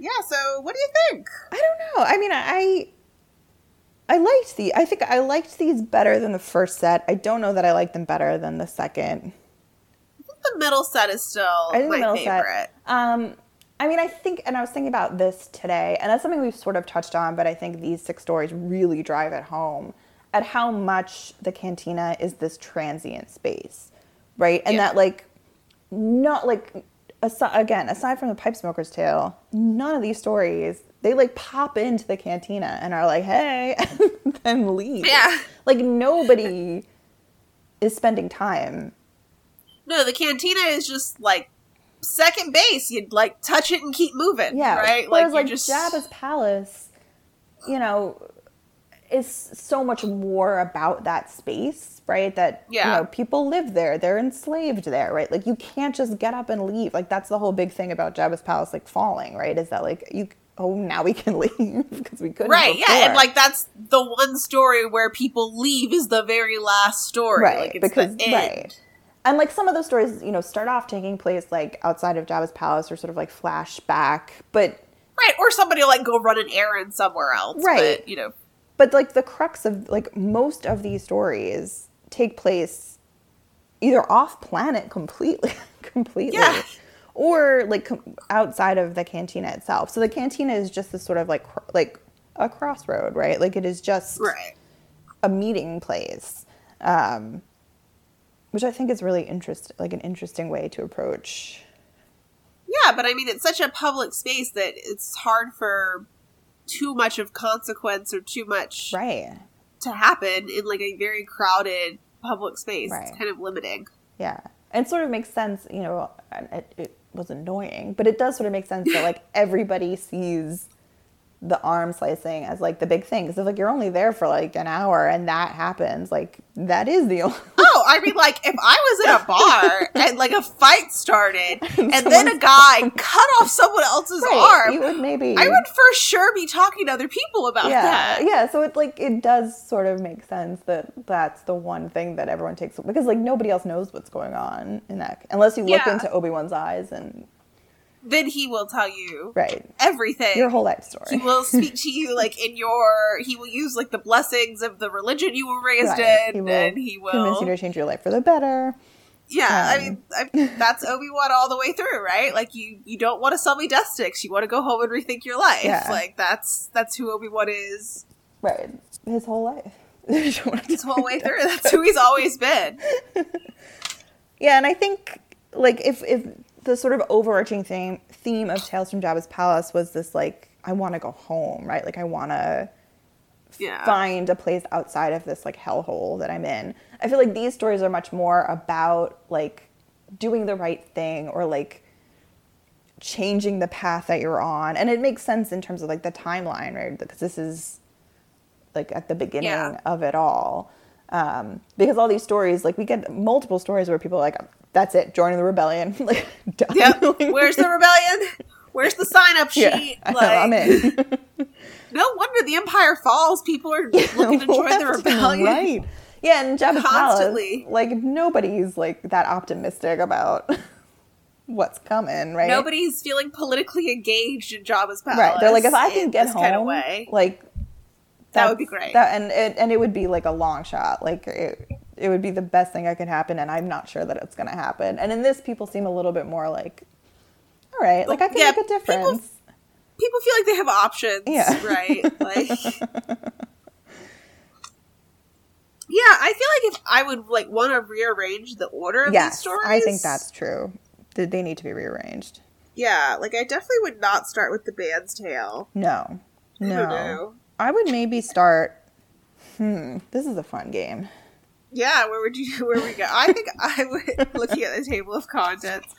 Speaker 3: Yeah, so what do you think?
Speaker 2: I don't know. I mean, I I liked the. I think I liked these better than the first set. I don't know that I liked them better than the second.
Speaker 3: The middle set is still
Speaker 2: I think
Speaker 3: my
Speaker 2: the middle
Speaker 3: favorite.
Speaker 2: set. Um, I mean, I think, and I was thinking about this today, and that's something we've sort of touched on, but I think these six stories really drive it home at how much the cantina is this transient space, right? And
Speaker 3: Yeah.
Speaker 2: that, like, not like, aside, again, aside from the pipe smoker's tale, none of these stories they like pop into the cantina and are like, "Hey," (laughs) and then leave.
Speaker 3: Yeah.
Speaker 2: like nobody is spending time
Speaker 3: No, the cantina is just like second base. You'd like touch it and keep moving.
Speaker 2: Yeah,
Speaker 3: Right?
Speaker 2: Whereas
Speaker 3: you're
Speaker 2: like Jabba's palace, you know, is so much more about that space, right? That
Speaker 3: Yeah.
Speaker 2: you know, people live there, they're enslaved there, right? Like you can't just get up and leave. Like that's the whole big thing about Jabba's palace, like falling, right? Is that like you? Oh, now we can (laughs) leave because we couldn't.
Speaker 3: Right, yeah, and like that's the one story where people leave is the very last story.
Speaker 2: right
Speaker 3: like, it's
Speaker 2: because right. And like some of those stories, you know, start off taking place like outside of Jabba's palace or sort of like flashback, but
Speaker 3: Right, or somebody will like go run an errand somewhere else.
Speaker 2: Right.
Speaker 3: But, you know,
Speaker 2: but like the crux of like most of these stories take place either off planet completely (laughs) completely
Speaker 3: Yeah.
Speaker 2: or like com- outside of the cantina itself so the cantina is just this sort of like cr- like a crossroad right like it is just
Speaker 3: right.
Speaker 2: a meeting place um which i think is really interest like an interesting way to approach
Speaker 3: Yeah, but I mean, it's such a public space that it's hard for too much of consequence or too much
Speaker 2: right
Speaker 3: to happen in like a very crowded public space.
Speaker 2: Right.
Speaker 3: It's kind of limiting.
Speaker 2: Yeah. And sort of makes sense, you know, it, it was annoying, but it does sort of make sense that like (laughs) everybody sees the arm slicing as like the big thing. Because if like you're only there for like an hour and that happens, like that is the (laughs) only.
Speaker 3: I mean, like if I was in a bar (laughs) and like a fight started, and then a guy cut off someone else's
Speaker 2: Right,
Speaker 3: arm,
Speaker 2: you would maybe.
Speaker 3: I would for sure be talking to other people about
Speaker 2: Yeah,
Speaker 3: that.
Speaker 2: yeah. So it like it does sort of make sense that that's the one thing that everyone takes because like nobody else knows what's going on in that unless you look
Speaker 3: Yeah.
Speaker 2: into Obi Wan's eyes and
Speaker 3: Then he will tell you
Speaker 2: right
Speaker 3: everything.
Speaker 2: your whole life story.
Speaker 3: he will speak (laughs) to you like in your. He will use like the blessings of the religion you were raised
Speaker 2: Right.
Speaker 3: in, and he will.
Speaker 2: convince you to change your life for the better.
Speaker 3: yeah, I
Speaker 2: um,
Speaker 3: mean, I, that's Obi Wan all the way through, right? Like you, you don't want to sell me death sticks. You want to go home and rethink your life.
Speaker 2: Yeah.
Speaker 3: Like that's that's who Obi Wan is
Speaker 2: Right. (laughs) His whole life.
Speaker 3: his whole way through. That's who he's always been. (laughs)
Speaker 2: yeah, and I think like if if the sort of overarching theme theme of Tales from Jabba's Palace was this like I want to go home, right? Like I want to
Speaker 3: Yeah.
Speaker 2: find a place outside of this like hellhole that I'm in. I feel like these stories are much more about like doing the right thing or like changing the path that you're on. And it makes sense in terms of like the timeline, right? Because this is like at the beginning
Speaker 3: Yeah.
Speaker 2: of it all. Um, because all these stories, like we get multiple stories where people are like, that's it, joining the rebellion. (laughs) like, done.
Speaker 3: Yep. (laughs) Where's the rebellion? Where's the sign up sheet?
Speaker 2: yeah, know, I'm in. (laughs)
Speaker 3: No wonder the Empire falls. People are looking to join the rebellion.
Speaker 2: Right. Yeah, and Jabba's
Speaker 3: Constantly.
Speaker 2: Palace, like nobody's like that optimistic about what's coming, right?
Speaker 3: Nobody's feeling politically engaged in Jabba's palace.
Speaker 2: Right. They're like, if I can get home,
Speaker 3: kind of way,
Speaker 2: like
Speaker 3: That would be great.
Speaker 2: That and it and it would be like a long shot. Like it, it would be the best thing that could happen, and I'm not sure that it's going to happen. And in this, people seem a little bit more like, all right, like I can
Speaker 3: Yeah,
Speaker 2: make a difference.
Speaker 3: people feel like they have options,
Speaker 2: Yeah.
Speaker 3: right? (laughs) Like, yeah, I feel like if I would like want to rearrange the order of these
Speaker 2: yes,
Speaker 3: stories,
Speaker 2: I think that's true. They- They need to be rearranged.
Speaker 3: yeah. Like, I definitely would not start with the band's tale.
Speaker 2: No, no. I would maybe start. Hmm, this is a fun game.
Speaker 3: Yeah, where would you (laughs) where we go? I think I would (laughs) looking at the table of contents.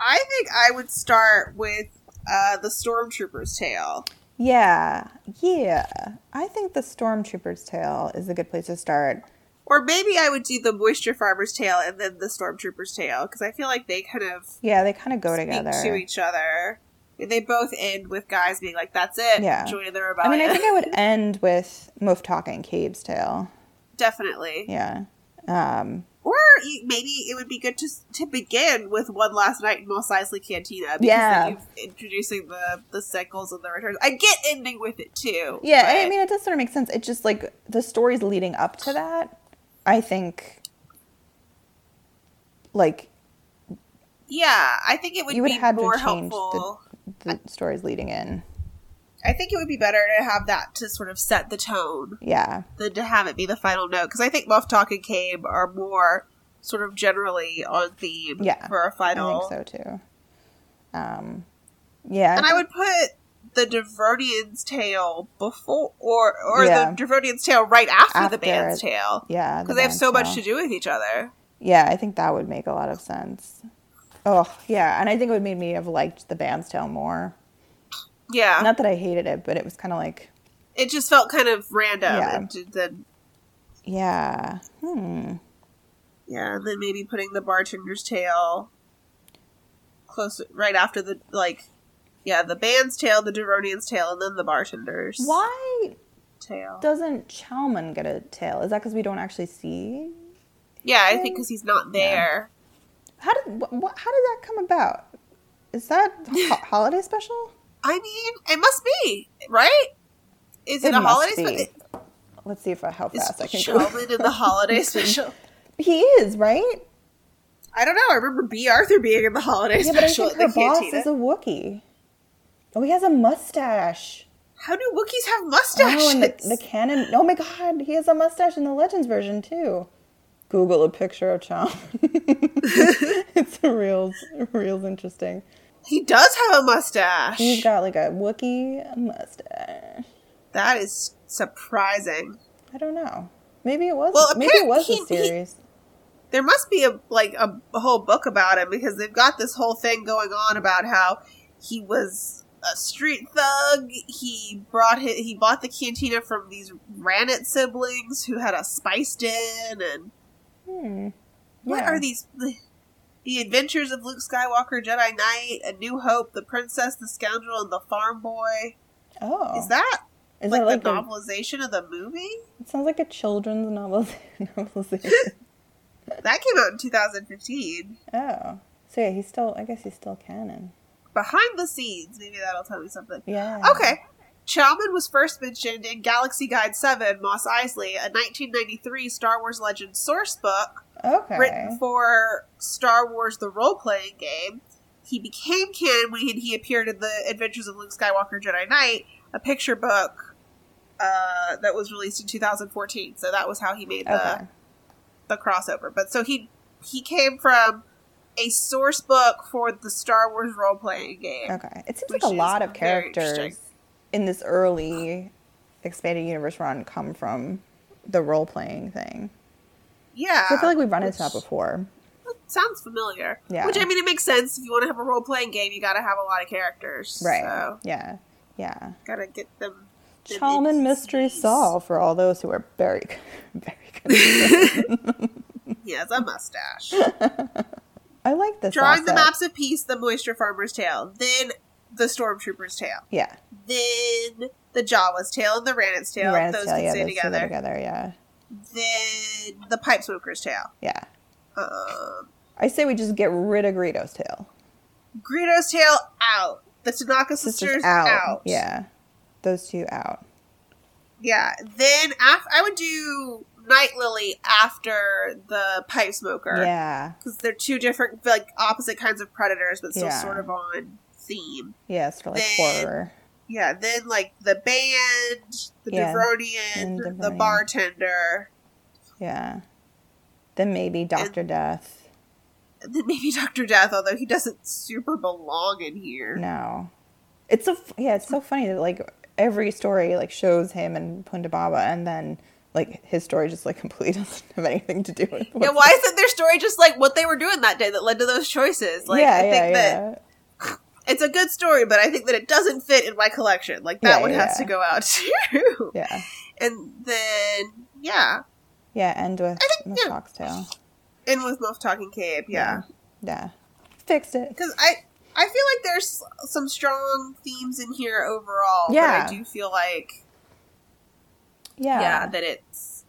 Speaker 3: I think I would start with uh, the stormtrooper's tale.
Speaker 2: Yeah, yeah. I think the Stormtrooper's tale is a good place to start.
Speaker 3: Or maybe I would do the moisture farmer's tale and then the stormtrooper's tale because I feel like they kind of
Speaker 2: Yeah, they kind of go together.
Speaker 3: to each other. They both end with guys being like, "That's it,
Speaker 2: Yeah.
Speaker 3: joining the
Speaker 2: I mean, I think I would (laughs) end with Muftak and Kabe's tale.
Speaker 3: Definitely.
Speaker 2: Yeah. Um,
Speaker 3: Or you- maybe it would be good to to begin with one last night in Mos Eisley Cantina. Because
Speaker 2: Yeah.
Speaker 3: introducing the the cycles and the returns. I get ending with it too.
Speaker 2: yeah, I mean, it does sort of make sense. It just like the stories leading up to that, I think, like
Speaker 3: yeah, I think it would
Speaker 2: you would
Speaker 3: be
Speaker 2: have
Speaker 3: more
Speaker 2: to change
Speaker 3: helpful.
Speaker 2: the, the stories leading in.
Speaker 3: I think it would be better to have that to sort of set the tone
Speaker 2: Yeah,
Speaker 3: than to have it be the final note. Because I think Muftak and Kabe are more sort of generally on theme
Speaker 2: Yeah,
Speaker 3: for a final.
Speaker 2: I think so too. Um, yeah,
Speaker 3: And I would put the Devaronian's tale before, or or
Speaker 2: Yeah.
Speaker 3: the Devaronian's tale right after,
Speaker 2: After
Speaker 3: the band's
Speaker 2: it.
Speaker 3: tale.
Speaker 2: yeah, the
Speaker 3: Because they have so much to do with each other.
Speaker 2: Yeah, I think that would make a lot of sense. Oh, yeah, and I think it would make me have liked the band's tale more.
Speaker 3: Yeah.
Speaker 2: Not that I hated it, but it was kind of like,
Speaker 3: it just felt kind of random.
Speaker 2: Yeah.
Speaker 3: And j- then,
Speaker 2: yeah, hmm,
Speaker 3: yeah, and then maybe putting the bartender's tale close right after the, like, yeah, the band's tale, the Devaronian's tale, and then the bartender's
Speaker 2: why
Speaker 3: tale.
Speaker 2: doesn't Chalmun get a tale? Is that because we don't actually see?
Speaker 3: yeah, I think because he's not there.
Speaker 2: How did wh- how did that come about? Is that ho- (laughs) holiday special?
Speaker 3: I mean, it must be, right? Is it,
Speaker 2: It
Speaker 3: a holiday special?
Speaker 2: Let's see if I, how fast I can go.
Speaker 3: Sheldon in the holiday (laughs) special?
Speaker 2: He is right.
Speaker 3: I don't know. I remember Bea Arthur being in the holiday
Speaker 2: Yeah, but I think her
Speaker 3: the
Speaker 2: boss
Speaker 3: cantina.
Speaker 2: is a Wookiee. Oh, he has a mustache.
Speaker 3: How do Wookiees have mustaches?
Speaker 2: Oh, and the, the canon. Oh my god, he has a mustache in the Legends version too. Google a picture of Chom. (laughs) it's real, real interesting.
Speaker 3: He does have a mustache.
Speaker 2: He's got like a Wookiee mustache.
Speaker 3: that is surprising.
Speaker 2: I don't know. Maybe it was.
Speaker 3: Well,
Speaker 2: maybe it was
Speaker 3: apparent-
Speaker 2: a
Speaker 3: he- he-
Speaker 2: series.
Speaker 3: There must be a like a, a whole book about him because they've got this whole thing going on about how he was a street thug. He brought his, he bought the cantina from these Ranat siblings who had a spice den and
Speaker 2: Hmm.
Speaker 3: What are these? The, Adventures of Luke Skywalker, Jedi Knight, A New Hope, The Princess, The Scoundrel, and The Farm Boy.
Speaker 2: Oh,
Speaker 3: Is that
Speaker 2: Is
Speaker 3: like,
Speaker 2: that like
Speaker 3: the
Speaker 2: a-
Speaker 3: novelization of the movie?
Speaker 2: It sounds like a children's novel. (laughs) novelization. (laughs)
Speaker 3: That came out in 2015.
Speaker 2: oh, so yeah, he's still. I guess he's still canon.
Speaker 3: Behind the scenes, maybe that'll tell me something.
Speaker 2: Yeah.
Speaker 3: Okay. Chalmun was first mentioned in Galaxy Guide 7, Mos Eisley, a 1993 Star Wars Legends source book
Speaker 2: Okay.
Speaker 3: written for Star Wars the role playing game. He became canon when he, he appeared in the Adventures of Luke Skywalker Jedi Knight, a picture book uh, that was released in 2014. So that was how he made the
Speaker 2: Okay.
Speaker 3: the crossover. But so he he came from a source book for the Star Wars role playing game.
Speaker 2: Okay. It seems like a lot of characters in this early expanded universe run come from the role playing thing.
Speaker 3: Yeah,
Speaker 2: So I feel like we've run into that before.
Speaker 3: Sounds familiar.
Speaker 2: Yeah.
Speaker 3: Which I mean, it makes sense if you want to have a role playing game. You got to have a lot of characters.
Speaker 2: Right.
Speaker 3: So
Speaker 2: Yeah. Yeah.
Speaker 3: gotta get them. in
Speaker 2: Mystery. Solved for all those who are very, (laughs) very good. (laughs)
Speaker 3: He has a mustache. (laughs)
Speaker 2: I like this.
Speaker 3: Drawing the maps of peace, the moisture farmer's tale, then the stormtrooper's tale.
Speaker 2: Yeah.
Speaker 3: then the Jawa's tale and the Ranat's tale.
Speaker 2: Uranus
Speaker 3: those
Speaker 2: tail,
Speaker 3: can
Speaker 2: yeah,
Speaker 3: stay
Speaker 2: those two
Speaker 3: together.
Speaker 2: together. Yeah.
Speaker 3: Then the pipe smoker's tale.
Speaker 2: Yeah.
Speaker 3: Um,
Speaker 2: I say we just get rid of Greedo's tale.
Speaker 3: Greedo's tale out. The Tonnika sisters,
Speaker 2: Sisters
Speaker 3: out.
Speaker 2: out. Yeah. Those two out.
Speaker 3: Yeah. Then af- I would do Night Lily after the pipe smoker.
Speaker 2: Yeah.
Speaker 3: Because they're two different, like, opposite kinds of predators, but still
Speaker 2: Yeah.
Speaker 3: sort of on theme.
Speaker 2: Yeah, it's for like
Speaker 3: Then-
Speaker 2: horror.
Speaker 3: Yeah, then, like, the band, the
Speaker 2: Yeah, Devaronian,
Speaker 3: the bartender,
Speaker 2: Yeah. Then maybe Doctor Death.
Speaker 3: and then maybe (laughs) Dr. Death, although he doesn't super belong in here.
Speaker 2: No. It's so yeah, it's so funny that like every story like shows him and Ponda Baba and then like his story just like (laughs) completely doesn't have anything to do with.
Speaker 3: Yeah, why isn't their story just like what they were doing that day that led to those choices? Like,
Speaker 2: yeah,
Speaker 3: I think
Speaker 2: yeah,
Speaker 3: that. It's a good story, but I think that it doesn't fit in my collection. Like that
Speaker 2: Yeah,
Speaker 3: one
Speaker 2: yeah,
Speaker 3: has to go out (laughs) too.
Speaker 2: Yeah,
Speaker 3: And then yeah,
Speaker 2: yeah, end with
Speaker 3: think,
Speaker 2: the
Speaker 3: yeah.
Speaker 2: foxtail.
Speaker 3: and with Muftak and Kabe, yeah.
Speaker 2: yeah, fixed it.
Speaker 3: Because I I feel like there's some strong themes in here overall.
Speaker 2: Yeah.
Speaker 3: but I do feel like
Speaker 2: Yeah,
Speaker 3: yeah, that it's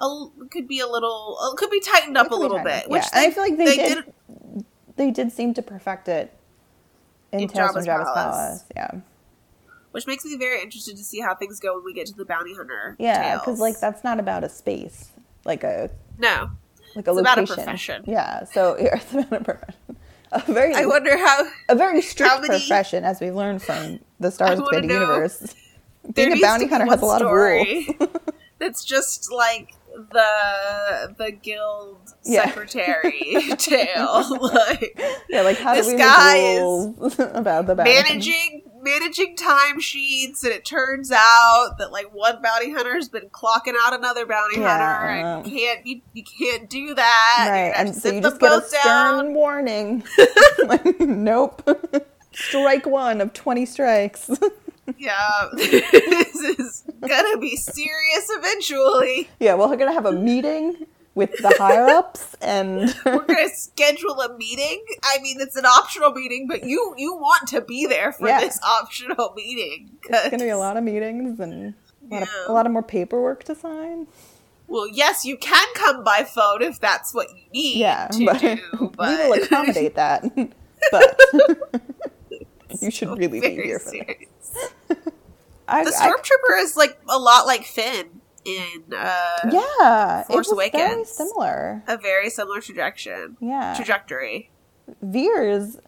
Speaker 3: a, could be a little uh, could be tightened up a little
Speaker 2: tightened
Speaker 3: bit. Which.
Speaker 2: And I feel like they did-
Speaker 3: did
Speaker 2: they did seem to perfect it in,
Speaker 3: In
Speaker 2: Tales from
Speaker 3: Jabba's
Speaker 2: Jabba's
Speaker 3: Palace.
Speaker 2: Palace. Yeah,
Speaker 3: which makes me very interested to see how things go when we get to the bounty hunter.
Speaker 2: yeah, because like that's not about a space, like a
Speaker 3: no,
Speaker 2: like a
Speaker 3: It's about a profession.
Speaker 2: Yeah, so (laughs) yeah, it's about a profession. A very
Speaker 3: I wonder how
Speaker 2: a very strict
Speaker 3: many-
Speaker 2: profession, as we've learned from the Star
Speaker 3: I wanna
Speaker 2: Expanding
Speaker 3: know-
Speaker 2: Universe. Being a bounty hunter has a lot of rules.
Speaker 3: story (laughs) That's just like the the guild
Speaker 2: Yeah.
Speaker 3: secretary (laughs) tale, like
Speaker 2: Yeah, like how
Speaker 3: This
Speaker 2: do we
Speaker 3: guy is (laughs)
Speaker 2: about the bounty
Speaker 3: managing managing timesheets, and it turns out that like one bounty hunter's been clocking out another bounty
Speaker 2: Yeah,
Speaker 3: hunter, and
Speaker 2: um,
Speaker 3: you can't you, you can't do that.
Speaker 2: Right, and so you just get a
Speaker 3: both
Speaker 2: stern warning. (laughs) like, nope. Strike one of 20 strikes.
Speaker 3: Yeah, (laughs) this is gonna be serious eventually.
Speaker 2: yeah, well, we're to have a meeting with the higher ups, and (laughs)
Speaker 3: We're gonna schedule a meeting. I mean, it's an optional meeting, but you you want to be there for
Speaker 2: Yeah.
Speaker 3: this optional meeting.
Speaker 2: it's going to be a (laughs) lot of meetings and a lot, of, a lot of more paperwork to sign.
Speaker 3: Well, yes, you can come by phone if that's what you need
Speaker 2: Yeah,
Speaker 3: to
Speaker 2: but,
Speaker 3: do. But
Speaker 2: we will accommodate that. But you should
Speaker 3: So
Speaker 2: really be here for
Speaker 3: serious.
Speaker 2: I,
Speaker 3: The
Speaker 2: I-
Speaker 3: stormtrooper is like a lot like Finn in uh,
Speaker 2: yeah,
Speaker 3: Force
Speaker 2: was very
Speaker 3: Awakens.
Speaker 2: similar.
Speaker 3: a very similar trajectory.
Speaker 2: Yeah,
Speaker 3: Trajectory.
Speaker 2: Veers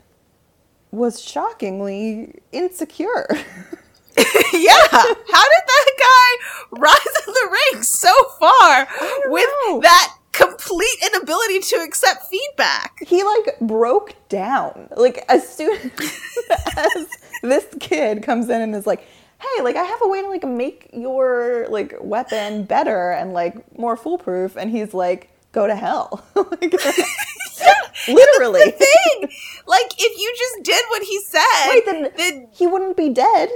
Speaker 2: was shockingly insecure. (laughs) (laughs)
Speaker 3: yeah. How did that guy rise in the ranks so far with
Speaker 2: know.
Speaker 3: that complete inability to accept feedback?
Speaker 2: he like broke down like as soon (laughs) as this kid comes in and is like hey like i have a way to like make your like weapon better and like more foolproof and he's like go to hell. (laughs) Like, (laughs) literally.
Speaker 3: Thing. Like if you just did what he said,
Speaker 2: Wait, then-
Speaker 3: then
Speaker 2: he wouldn't be dead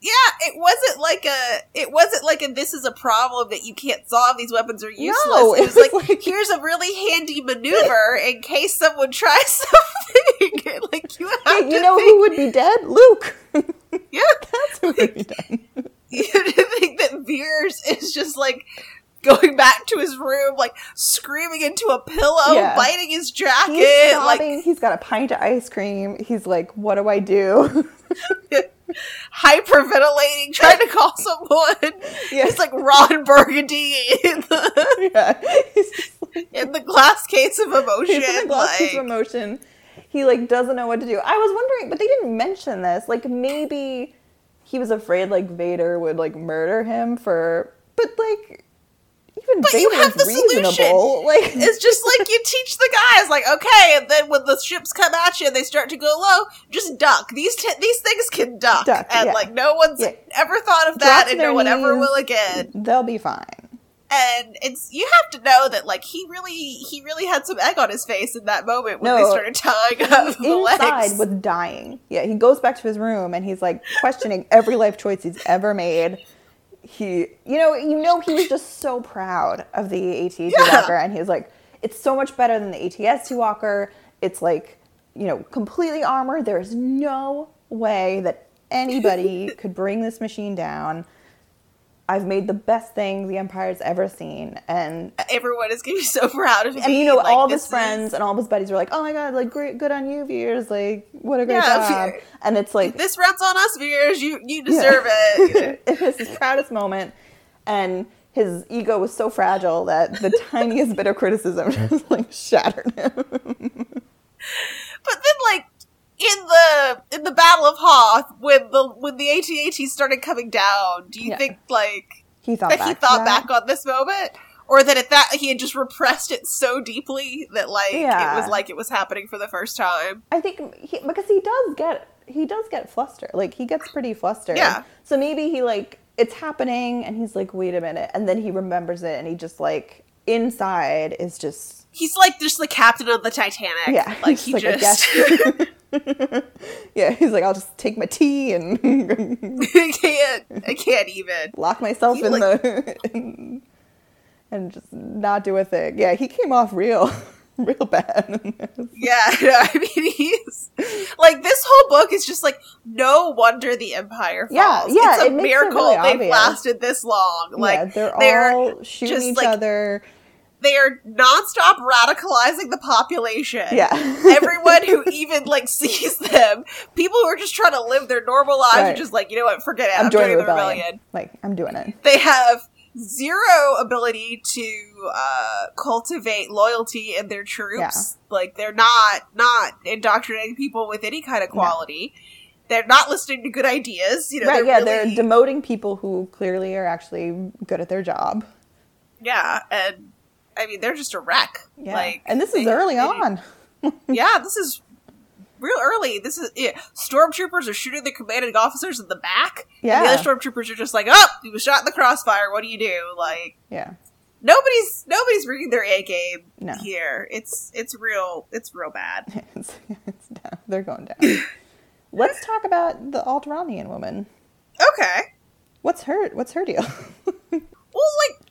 Speaker 3: yeah, it wasn't like a it wasn't like a this is a problem that you can't solve. These weapons are useless.
Speaker 2: No,
Speaker 3: it was
Speaker 2: it was
Speaker 3: like,
Speaker 2: like-
Speaker 3: here's a really handy maneuver in case someone tries (laughs) something. (laughs) like you have
Speaker 2: you know
Speaker 3: think,
Speaker 2: who would be dead luke (laughs)
Speaker 3: yeah.
Speaker 2: that's who would be dead
Speaker 3: You think that Veers is just like going back to his room, like screaming into a pillow,
Speaker 2: Yeah.
Speaker 3: biting his jacket,
Speaker 2: he's
Speaker 3: like
Speaker 2: he's got a pint of ice cream he's like what do i do
Speaker 3: hyperventilating, trying to call someone.
Speaker 2: Yeah.
Speaker 3: He's like Ron Burgundy in the
Speaker 2: yeah like (laughs)
Speaker 3: in the glass case of emotion.
Speaker 2: He's in the glass case of emotion. He like doesn't know what to do. I was wondering, but they didn't mention this. Like maybe he was afraid like Vader would like murder him for, but like even
Speaker 3: But you have the
Speaker 2: reasonable.
Speaker 3: solution. (laughs)
Speaker 2: Like
Speaker 3: It's just like you teach the guys, like, okay, and then when the ships come at you and they start to go low, just duck. These t- these things can duck,
Speaker 2: Duck,
Speaker 3: and
Speaker 2: yeah.
Speaker 3: like no one's
Speaker 2: Yeah.
Speaker 3: ever thought of that,
Speaker 2: to
Speaker 3: and no one ever will again.
Speaker 2: they'll be fine.
Speaker 3: And it's you have to know that like he really he really had some egg on his face in that moment when they started tying up the
Speaker 2: Inside
Speaker 3: legs.
Speaker 2: was dying. Yeah, he goes back to his room and he's like questioning every life choice he's ever made. He, you know, you know, he was just so proud of the AT-AT
Speaker 3: Yeah.
Speaker 2: Walker, and he was like, "It's so much better than the AT-ST Walker. It's like, you know, completely armored. There's no way that anybody (laughs) could bring this machine down. I've made the best thing the Empire's ever seen, and
Speaker 3: Everyone is gonna be (laughs) so proud of me.
Speaker 2: and you know,
Speaker 3: like,
Speaker 2: all of his
Speaker 3: is-
Speaker 2: friends and all of his buddies were like, "Oh my god, like great, good on you, Veers! Like what a great
Speaker 3: Yeah,
Speaker 2: job!"
Speaker 3: Veer-
Speaker 2: And it's like
Speaker 3: this runs on us, Veers. You you deserve it. (laughs)
Speaker 2: it was his proudest moment, and his ego was so fragile that the (laughs) tiniest bit of criticism just like shattered him.
Speaker 3: But then, like in the in the Battle of Hoth, when the when the AT-AT started coming down, do you
Speaker 2: Yeah.
Speaker 3: think like
Speaker 2: He thought
Speaker 3: that
Speaker 2: back
Speaker 3: he thought
Speaker 2: that.
Speaker 3: back on this moment, or that at that he had just repressed it so deeply that like
Speaker 2: Yeah.
Speaker 3: it was like it was happening for the first time?
Speaker 2: I think he, because he does get he does get flustered. Like he gets pretty flustered.
Speaker 3: Yeah.
Speaker 2: So maybe he like it's happening and he's like, wait a minute. And then he remembers it and he just like inside is just
Speaker 3: He's like just the captain of the Titanic.
Speaker 2: yeah,
Speaker 3: like
Speaker 2: he's
Speaker 3: he
Speaker 2: like,
Speaker 3: just (laughs)
Speaker 2: yeah, he's like, I'll just take my tea and (laughs)
Speaker 3: I can't. I can't even.
Speaker 2: lock myself
Speaker 3: He,
Speaker 2: in
Speaker 3: like-
Speaker 2: the in, (laughs) and just not do a thing. Yeah, he came off real real bad.
Speaker 3: Yeah, I mean he's like this whole book is just like no wonder the Empire falls.
Speaker 2: Yeah, yeah,
Speaker 3: it's a
Speaker 2: it
Speaker 3: miracle
Speaker 2: really
Speaker 3: they've
Speaker 2: obvious.
Speaker 3: lasted this long. Like
Speaker 2: yeah, they're,
Speaker 3: they're
Speaker 2: all shooting
Speaker 3: just,
Speaker 2: each
Speaker 3: like,
Speaker 2: other.
Speaker 3: They are nonstop radicalizing the population.
Speaker 2: Yeah. (laughs)
Speaker 3: Everyone who even like sees them, people who are just trying to live their normal lives are just like, you know what, forget it.
Speaker 2: I'm,
Speaker 3: I'm,
Speaker 2: joining
Speaker 3: joining
Speaker 2: the rebellion.
Speaker 3: rebellion.
Speaker 2: Like I'm doing it.
Speaker 3: They have zero ability to uh, cultivate loyalty in their troops. Like they're not not indoctrinating people with any kind of quality. They're not listening to good ideas. You know,
Speaker 2: right?
Speaker 3: they're
Speaker 2: Yeah,
Speaker 3: really-
Speaker 2: they're demoting people who clearly are actually good at their job.
Speaker 3: yeah, and I mean they're just a wreck.
Speaker 2: Yeah,
Speaker 3: Like,
Speaker 2: and this is
Speaker 3: they-
Speaker 2: early
Speaker 3: they-
Speaker 2: on. (laughs)
Speaker 3: yeah, this is real early. This is yeah. stormtroopers are shooting the commanding officers in the back. and
Speaker 2: Yeah.
Speaker 3: the other stormtroopers are just like, "Oh, he was shot in the crossfire. What do you do?" Like
Speaker 2: Yeah,
Speaker 3: nobody's nobody's bringing their A game
Speaker 2: No.
Speaker 3: here. It's it's real. It's real bad. (laughs)
Speaker 2: it's, it's down. They're going down. (laughs) Let's talk about the Alderaanian woman.
Speaker 3: Okay.
Speaker 2: What's her What's her deal?
Speaker 3: Well, like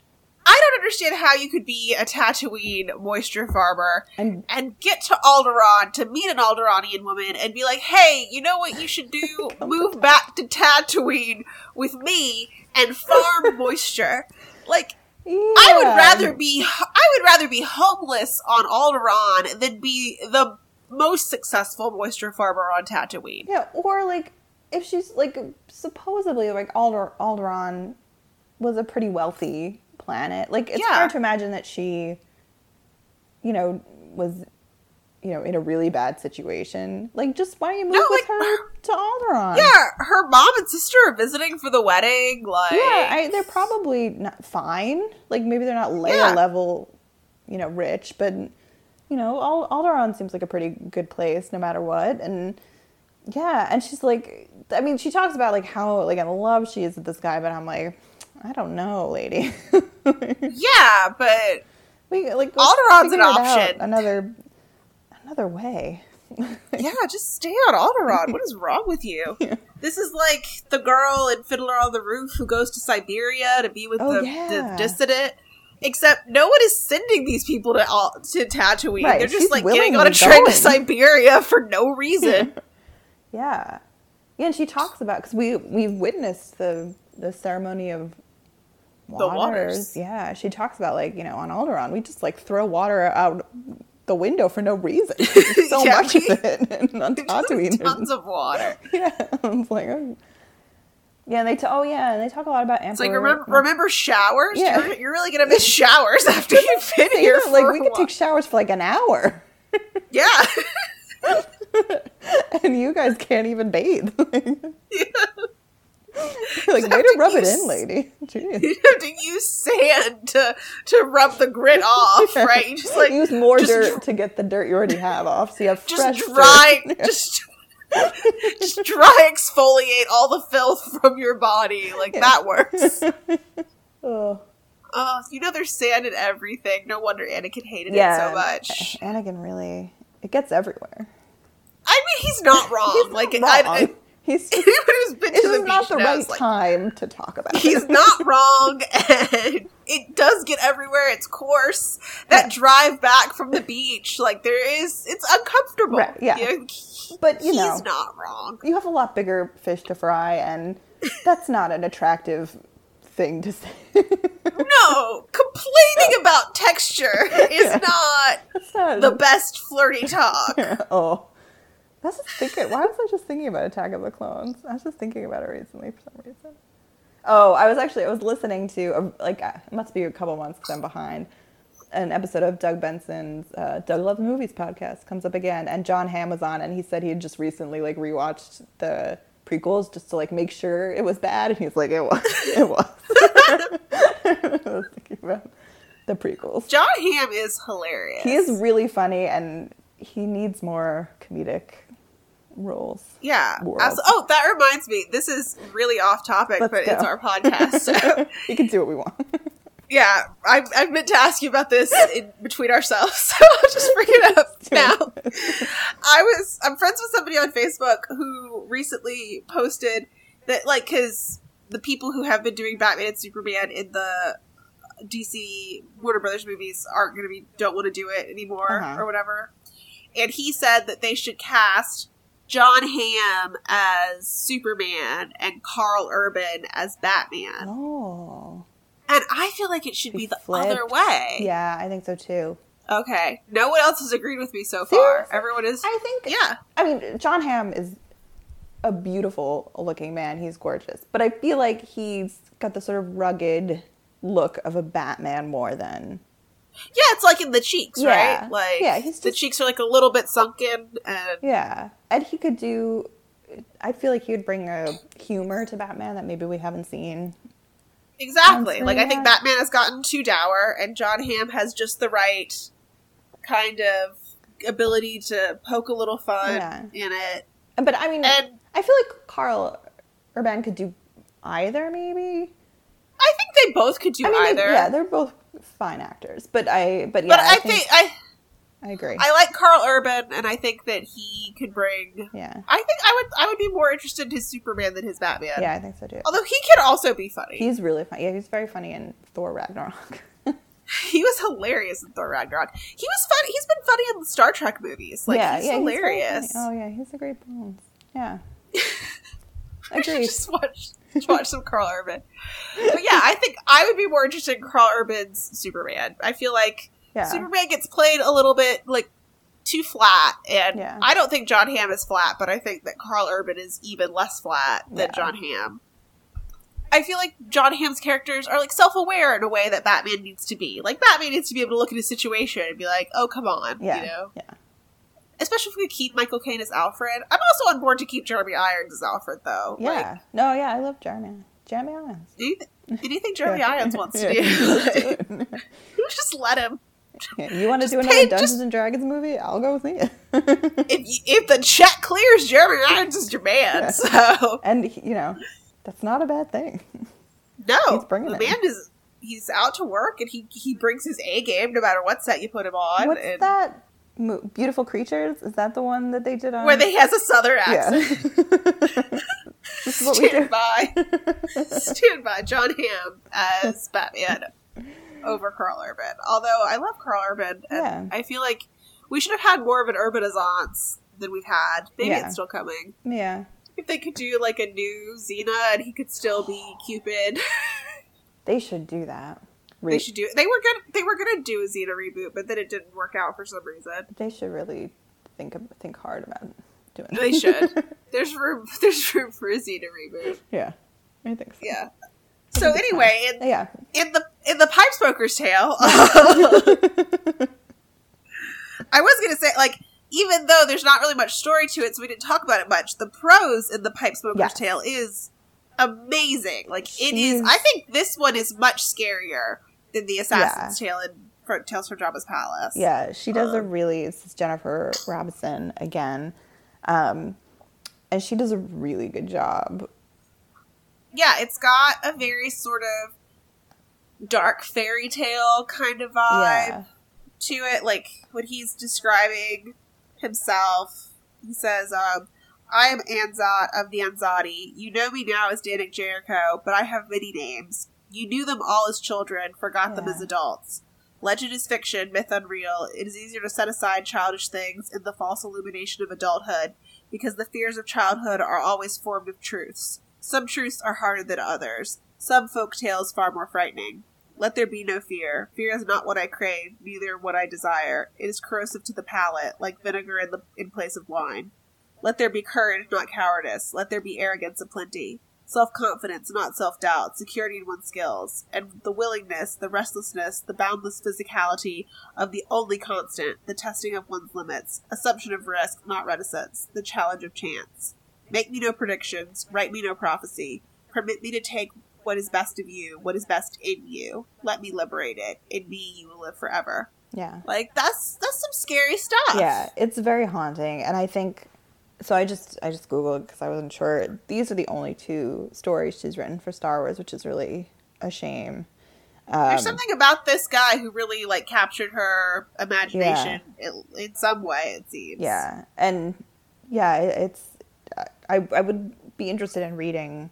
Speaker 3: I don't understand how you could be a Tatooine moisture farmer
Speaker 2: and
Speaker 3: and get to Alderaan to meet an Alderaanian woman and be like, "Hey, you know what you should do? (laughs) Move back to Tatooine with me and farm (laughs) moisture." Like I would rather be I would rather be homeless on Alderaan than be the most successful moisture farmer on Tatooine.
Speaker 2: Yeah, or like if she's like supposedly like Alder Alderaan was a pretty wealthy planet. Like it's
Speaker 3: Yeah.
Speaker 2: hard to imagine that she, you know, was, you know, in a really bad situation. Like, just why don't you move
Speaker 3: No,
Speaker 2: with
Speaker 3: like,
Speaker 2: her to Alderaan?
Speaker 3: Yeah, her mom and sister are visiting for the wedding. Like,
Speaker 2: yeah. I, they're probably not fine. Like maybe they're not Leia
Speaker 3: Yeah.
Speaker 2: level, you know, rich, but you know, Alderaan seems like a pretty good place no matter what. And yeah, and she's like, I mean, she talks about like how like in love she is with this guy, but I'm like, I don't know, lady.
Speaker 3: yeah, but (laughs)
Speaker 2: we like
Speaker 3: Alderaan's an option.
Speaker 2: Another, another way. (laughs)
Speaker 3: yeah, just stay on Alderaan. What is wrong with you? (laughs) This is like the girl in Fiddler on the Roof who goes to Siberia to be with
Speaker 2: Oh,
Speaker 3: the,
Speaker 2: yeah.
Speaker 3: the dissident. Except no one is sending these people to to Tatooine.
Speaker 2: Right,
Speaker 3: They're just
Speaker 2: she's
Speaker 3: like getting on a train to. Siberia for no reason.
Speaker 2: Yeah, yeah, and she talks about because we we've witnessed the the ceremony of
Speaker 3: The waters.
Speaker 2: Yeah, she talks about like you know on Alderaan we just like throw water out the window for no reason. (laughs) There's so (laughs)
Speaker 3: Yeah,
Speaker 2: much
Speaker 3: we-
Speaker 2: of it, and on Tatooine,
Speaker 3: Tons of water. (laughs)
Speaker 2: yeah, I was like, oh. yeah, and they t- oh yeah, and they talk a lot about Emperor.
Speaker 3: It's like remember remember showers?
Speaker 2: Yeah.
Speaker 3: You're, you're really gonna miss showers after you've been
Speaker 2: You
Speaker 3: here.
Speaker 2: like we could take showers for like an hour,
Speaker 3: yeah.
Speaker 2: and you guys can't even bathe. (laughs) like way to rub it in, lady. Jeez.
Speaker 3: you have to use sand to to rub the grit (laughs) off, right? You just like
Speaker 2: use more dirt
Speaker 3: dr-
Speaker 2: to get the dirt you already have off, so you have
Speaker 3: just
Speaker 2: fresh
Speaker 3: dry,
Speaker 2: dirt. (laughs)
Speaker 3: just just dry exfoliate all the filth from your body. Like that works.
Speaker 2: Oh.
Speaker 3: Oh, you know there's sand in everything. No wonder Anakin hated
Speaker 2: Yeah,
Speaker 3: it so much.
Speaker 2: Anakin really it gets everywhere.
Speaker 3: I mean, he's not wrong.
Speaker 2: He's
Speaker 3: like
Speaker 2: not
Speaker 3: I,
Speaker 2: wrong.
Speaker 3: I,
Speaker 2: He's
Speaker 3: anyone who's been
Speaker 2: this
Speaker 3: to the
Speaker 2: is not the
Speaker 3: knows,
Speaker 2: right
Speaker 3: like,
Speaker 2: time to talk about.
Speaker 3: He's
Speaker 2: it.
Speaker 3: not (laughs) wrong, (laughs) and it does get everywhere. It's coarse. That
Speaker 2: Yeah.
Speaker 3: drive back from the beach, like there is, it's uncomfortable.
Speaker 2: Right, yeah.
Speaker 3: You know, he-
Speaker 2: But, you
Speaker 3: he's
Speaker 2: know.
Speaker 3: not wrong.
Speaker 2: You have a lot bigger fish to fry, and that's not an attractive thing to say. (laughs)
Speaker 3: No, complaining about texture is not
Speaker 2: not
Speaker 3: the best flirty talk.
Speaker 2: oh. I was just thinking. Why was I just thinking about Attack of the Clones? I was just thinking about it recently for some reason. Oh, I was actually I was listening to a, like uh, it must be a couple months because I'm behind. An episode of Doug Benson's uh, Doug Loves Movies podcast comes up again, and John Hamm was on, and he said he had just recently like rewatched the prequels just to like make sure it was bad, and he's like, it was, (laughs) it was. (laughs) I was thinking about the prequels.
Speaker 3: John Hamm is hilarious.
Speaker 2: He is really funny, and he needs more comedic rules.
Speaker 3: Yeah. Abso- oh, that reminds me. This is really off topic,
Speaker 2: Let's
Speaker 3: but
Speaker 2: go.
Speaker 3: it's our podcast. So, (laughs)
Speaker 2: we can do what we want. (laughs)
Speaker 3: yeah, I, I meant to ask you about this in between ourselves, (laughs) so I'll just bring it up now. I was I'm friends with somebody on Facebook who recently posted that like because the people who have been doing Batman and Superman in the DC Warner Brothers movies aren't going to be don't want to do it anymore
Speaker 2: Uh-huh.
Speaker 3: or whatever, and he said that they should cast John Hamm as Superman and Karl Urban as Batman,
Speaker 2: oh,
Speaker 3: and I feel like it should be,
Speaker 2: Be
Speaker 3: the
Speaker 2: flipped.
Speaker 3: other way.
Speaker 2: yeah, I think so too.
Speaker 3: Okay. No one else has agreed with me so far.
Speaker 2: Seriously?
Speaker 3: Everyone is.
Speaker 2: I think.
Speaker 3: Yeah.
Speaker 2: I mean, John Hamm is a beautiful looking man. He's gorgeous, but I feel like he's got the sort of rugged look of a Batman more than
Speaker 3: Yeah, it's like in the cheeks,
Speaker 2: Yeah.
Speaker 3: right? Like
Speaker 2: Yeah, he's
Speaker 3: the cheeks are like a little bit sunken and
Speaker 2: yeah. And he could do. I feel like he would bring a humor to Batman that maybe we haven't seen.
Speaker 3: exactly. Like I think. Batman has gotten too dour and John Hamm has just the right kind of ability to poke a little fun
Speaker 2: Yeah.
Speaker 3: in it.
Speaker 2: But I mean,
Speaker 3: And
Speaker 2: I feel like Karl Urban could do either, maybe.
Speaker 3: I think they both could do
Speaker 2: I mean, they-
Speaker 3: either.
Speaker 2: yeah, they're both fine actors, but I, but yeah,
Speaker 3: but
Speaker 2: I,
Speaker 3: I think I
Speaker 2: I agree.
Speaker 3: I like Karl Urban and I think that he could bring
Speaker 2: yeah,
Speaker 3: I think I would I would be more interested in his Superman than his Batman.
Speaker 2: yeah, I think so too.
Speaker 3: Although he could also be funny.
Speaker 2: He's really funny. Yeah, he's very funny in Thor Ragnarok. (laughs)
Speaker 3: He was hilarious in Thor Ragnarok. He was funny. He's been funny in the Star Trek movies. Like
Speaker 2: yeah,
Speaker 3: he's
Speaker 2: yeah,
Speaker 3: hilarious.
Speaker 2: funny. oh yeah, he's a great bones. Yeah, (laughs) agreed.
Speaker 3: just watch watch some Karl Urban. But yeah, I think I would be more interested in Karl Urban's Superman. I feel like
Speaker 2: Yeah,
Speaker 3: Superman gets played a little bit like too flat, and
Speaker 2: Yeah.
Speaker 3: I don't think John Hamm is flat, but I think that Karl Urban is even less flat than
Speaker 2: Yeah.
Speaker 3: John Hamm. I feel like John Hamm's characters are like self-aware in a way that Batman needs to be. Like Batman needs to be able to look at a situation and be like, "Oh, come on,"
Speaker 2: yeah,
Speaker 3: you know.
Speaker 2: yeah.
Speaker 3: Especially if we keep Michael Caine as Alfred. I'm also on board to keep Jeremy Irons as Alfred, though.
Speaker 2: Yeah.
Speaker 3: Like,
Speaker 2: no, yeah, I love Jeremy. Jeremy Irons.
Speaker 3: anything, anything Jeremy (laughs) Irons wants to do,
Speaker 2: let's (laughs) (laughs)
Speaker 3: just let him.
Speaker 2: Yeah, (laughs) you want to do another Dungeons
Speaker 3: just-
Speaker 2: and Dragons movie? I'll go see it. (laughs)
Speaker 3: If you, if the check clears, Jeremy Irons is your man.
Speaker 2: Yeah.
Speaker 3: So
Speaker 2: and you know, that's not a bad thing.
Speaker 3: no, (laughs)
Speaker 2: He's bringing
Speaker 3: the man is he's out to work and he he brings his A game no matter what set you put him on.
Speaker 2: What's
Speaker 3: and
Speaker 2: that? Mo- Beautiful Creatures? Is that the one that they did on?
Speaker 3: Where they has a southern
Speaker 2: yeah.
Speaker 3: accent.
Speaker 2: this is what we do.
Speaker 3: Stand by, stand by. John Hamm as Batman Mm-hmm. over Karl Urban. Although I love Karl Urban, and
Speaker 2: Yeah.
Speaker 3: I feel like we should have had more of an Urbanizance than we've had. Maybe
Speaker 2: Yeah.
Speaker 3: it's still coming.
Speaker 2: Yeah.
Speaker 3: If they could do like a new Xena and he could still be Cupid, (laughs)
Speaker 2: They should do that. Re-
Speaker 3: they should do. It. They were gonna they were gonna do a Xena reboot, but then it didn't work out for some reason.
Speaker 2: They should really think think hard about doing. It.
Speaker 3: They should. (laughs) There's room. (laughs) There's room for a Xena reboot.
Speaker 2: yeah, I think so.
Speaker 3: Yeah. So anyway, in,
Speaker 2: Yeah.
Speaker 3: in the in the pipe smoker's tale, (laughs) (laughs) I was gonna say like even though there's not really much story to it, so we didn't talk about it much. The prose in the pipe smoker's
Speaker 2: Yes.
Speaker 3: tale is amazing. Like it
Speaker 2: She's-
Speaker 3: is. I think this one is much scarier than the assassin's tale in Fro- Tales from Jabba's Palace.
Speaker 2: Yeah, she does a
Speaker 3: Um,
Speaker 2: really. This is Jennifer Roberson again, um, and she does a really good job.
Speaker 3: yeah, it's got a very sort of dark fairy tale kind of vibe.
Speaker 2: Yeah,
Speaker 3: to it, like when he's describing himself, he says, um, I am Anzat of the Anzati. You know me now as Dannik Jerriko, but I have many names. You knew them all as children, forgot them as adults. Legend is fiction, myth unreal. It is easier to set aside childish things in the false illumination of adulthood, because the fears of childhood are always formed of truths. Some truths are harder than others. Some folk tales far more frightening. Let there be no fear. Fear is not what I crave, neither what I desire. It is corrosive to the palate, like vinegar in, the, in place of wine. Let there be courage, not cowardice. Let there be arrogance aplenty. Self confidence, not self doubt. Security in one's skills. And the willingness, the restlessness, the boundless physicality of the only constant, the testing of one's limits. Assumption of risk, not reticence. The challenge of chance. Make me no predictions. Write me no prophecy. Permit me to take what is best of you, what is best in you. Let me liberate it. In me, you will live forever.
Speaker 2: yeah,
Speaker 3: Like that's that's some scary stuff.
Speaker 2: yeah. It's very haunting, and I think so I just I just googled because I wasn't sure. These are the only two stories she's written for Star Wars, which is really a shame.
Speaker 3: There's um, something about this guy who really like captured her imagination in, in some way. It seems.
Speaker 2: Yeah, and yeah, it, it's I I would be interested in reading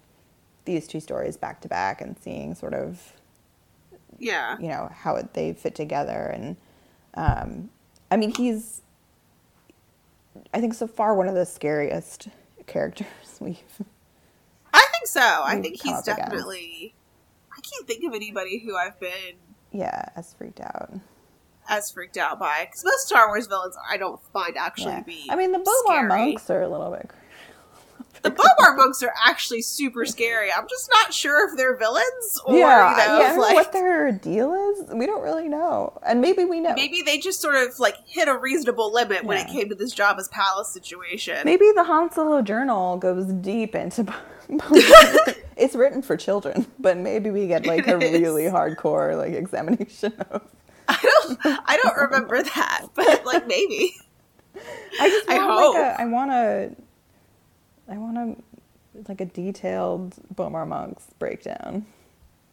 Speaker 2: these two stories back to back and seeing sort of
Speaker 3: Yeah.
Speaker 2: you know how it, they fit together and um, I mean he's I think so far one of the scariest characters (laughs) we've
Speaker 3: I think so. I think he's
Speaker 2: up against.
Speaker 3: definitely. I can't think of anybody who I've been
Speaker 2: yeah as freaked out.
Speaker 3: as freaked out by because most Star Wars villains I don't find actually
Speaker 2: Yeah.
Speaker 3: be.
Speaker 2: I mean the
Speaker 3: scary.
Speaker 2: monks are a little bit
Speaker 3: The B'omarr monks are actually super scary. I'm just not sure if they're villains or
Speaker 2: yeah,
Speaker 3: you know,
Speaker 2: yeah, I
Speaker 3: like
Speaker 2: what their deal is. We don't really know, and maybe we know.
Speaker 3: maybe they just sort of like hit a reasonable limit when it came to this Jabba's palace situation.
Speaker 2: Maybe the Han Solo journal goes deep into. (laughs) (laughs) it's written for children, but maybe we get like a really hardcore like examination of. (laughs)
Speaker 3: I don't. I don't remember that, but like maybe.
Speaker 2: I just
Speaker 3: I
Speaker 2: want
Speaker 3: hope.
Speaker 2: like a. I want a. I want a like a detailed B'omarr monks breakdown.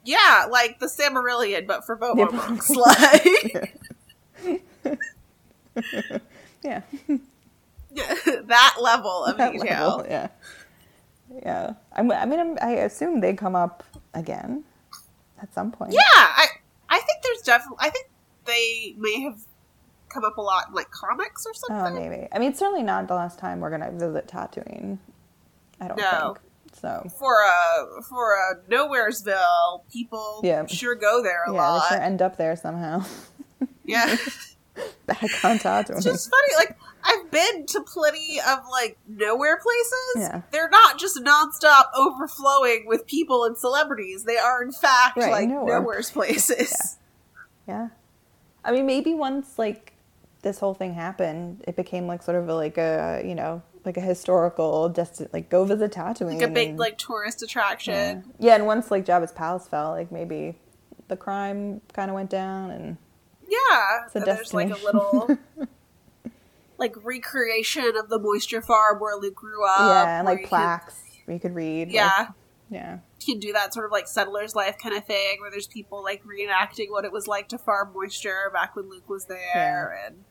Speaker 3: Yeah, like the Silmarillion, but for B'omarr
Speaker 2: Yeah. (laughs)
Speaker 3: monks. Like
Speaker 2: Yeah, (laughs) (laughs)
Speaker 3: that level of
Speaker 2: that
Speaker 3: detail.
Speaker 2: level, yeah, yeah. I'm, I mean, I'm, I assume they come up again at some point.
Speaker 3: Yeah, I I think there's definitely. I think they may have come up a lot in like comics or something.
Speaker 2: Oh,
Speaker 3: something.
Speaker 2: maybe. I mean, it's certainly not the last time we're gonna visit Tatooine. I don't
Speaker 3: No.
Speaker 2: think so.
Speaker 3: For a for a Nowheresville, people
Speaker 2: Yeah.
Speaker 3: sure go there a lot.
Speaker 2: yeah,
Speaker 3: lot.
Speaker 2: they sure end up there somehow. (laughs)
Speaker 3: yeah. (laughs)
Speaker 2: Back on Tatooine.
Speaker 3: It's just funny. Like I've been to plenty of like nowhere places.
Speaker 2: Yeah.
Speaker 3: They're not just nonstop overflowing with people and celebrities. They are in fact
Speaker 2: Right,
Speaker 3: like
Speaker 2: nowhere.
Speaker 3: nowhere's places.
Speaker 2: Yeah. I mean, maybe once like this whole thing happened, it became like sort of a, like a you know like a historical desti- like go visit Tatooine.
Speaker 3: Like a big
Speaker 2: and-
Speaker 3: like tourist attraction.
Speaker 2: yeah, and once like Jabba's palace fell, like maybe the crime kind of went down and
Speaker 3: Yeah.
Speaker 2: It's a
Speaker 3: there's like a little (laughs) like recreation of the moisture farm where Luke grew up.
Speaker 2: yeah, and like plaques where you could read.
Speaker 3: Can,
Speaker 2: like-
Speaker 3: yeah.
Speaker 2: yeah.
Speaker 3: you can do that sort of like settler's life kind of thing where there's people like reenacting what it was like to farm moisture back when Luke was there and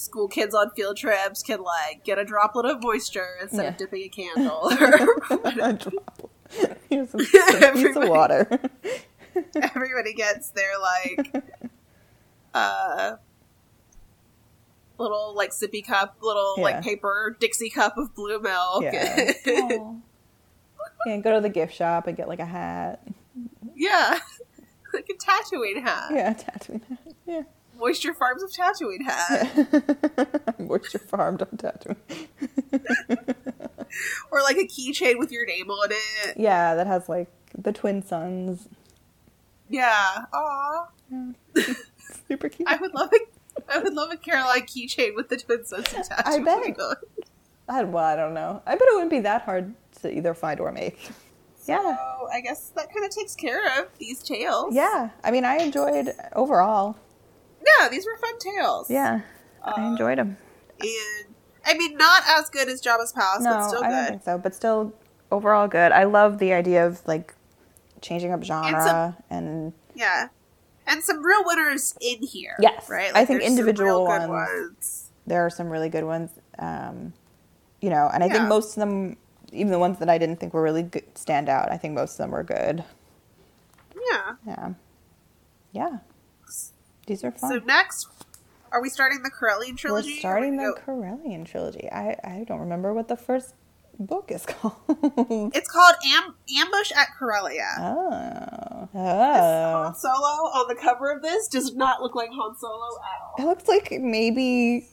Speaker 3: school kids on field trips can like get a droplet of moisture instead
Speaker 2: Yeah.
Speaker 3: of dipping a candle (laughs)
Speaker 2: a droplet. Here's some, (laughs) some piece of water. (laughs)
Speaker 3: everybody gets their like uh little like sippy cup little
Speaker 2: Yeah.
Speaker 3: like paper dixie cup of blue milk
Speaker 2: Yeah. Go to the gift shop and get like a hat.
Speaker 3: yeah like a Tatooine hat
Speaker 2: Yeah, Tatooine hat. Yeah.
Speaker 3: moisture farms of Tatooine hat (laughs)
Speaker 2: Moisture farmed on Tatooine. (laughs)
Speaker 3: or like a keychain with your name on it
Speaker 2: Yeah, that has like the twin suns.
Speaker 3: Yeah. Aw. (laughs)
Speaker 2: Super cute.
Speaker 3: I would love a I would love a Caroline keychain with the twin suns of
Speaker 2: I
Speaker 3: tattoo.
Speaker 2: bet. I, well, I don't know. I bet it wouldn't be that hard to either find or make. Yeah.
Speaker 3: So I guess that kind of takes care of these tales.
Speaker 2: Yeah. I mean, I enjoyed overall.
Speaker 3: Yeah, these were fun tales.
Speaker 2: Yeah. I
Speaker 3: Uh,
Speaker 2: enjoyed them.
Speaker 3: And I mean, not as good as Jabba's Palace,
Speaker 2: No,
Speaker 3: but still good.
Speaker 2: I don't think so. But still, overall good. I love the idea of like changing up genre and
Speaker 3: Yeah. And some real winners in here.
Speaker 2: Yes.
Speaker 3: Right?
Speaker 2: I think
Speaker 3: some
Speaker 2: individual ones-
Speaker 3: ones.
Speaker 2: there are some really good ones. Um, you know, and I
Speaker 3: Yeah.
Speaker 2: think most of them, even the ones that I didn't think were really good, stand out. I think most of them were good.
Speaker 3: Yeah.
Speaker 2: Yeah. Yeah. These are fun.
Speaker 3: So next, are we starting the Corellian
Speaker 2: We're
Speaker 3: trilogy?
Speaker 2: starting
Speaker 3: Or
Speaker 2: the
Speaker 3: go-
Speaker 2: Corellian trilogy. I, I don't remember what the first book is (laughs) called.
Speaker 3: It's called Am- Ambush at Corellia.
Speaker 2: oh. oh. Han.
Speaker 3: Solo on the cover of this does not look like Han Solo at all.
Speaker 2: It looks like maybe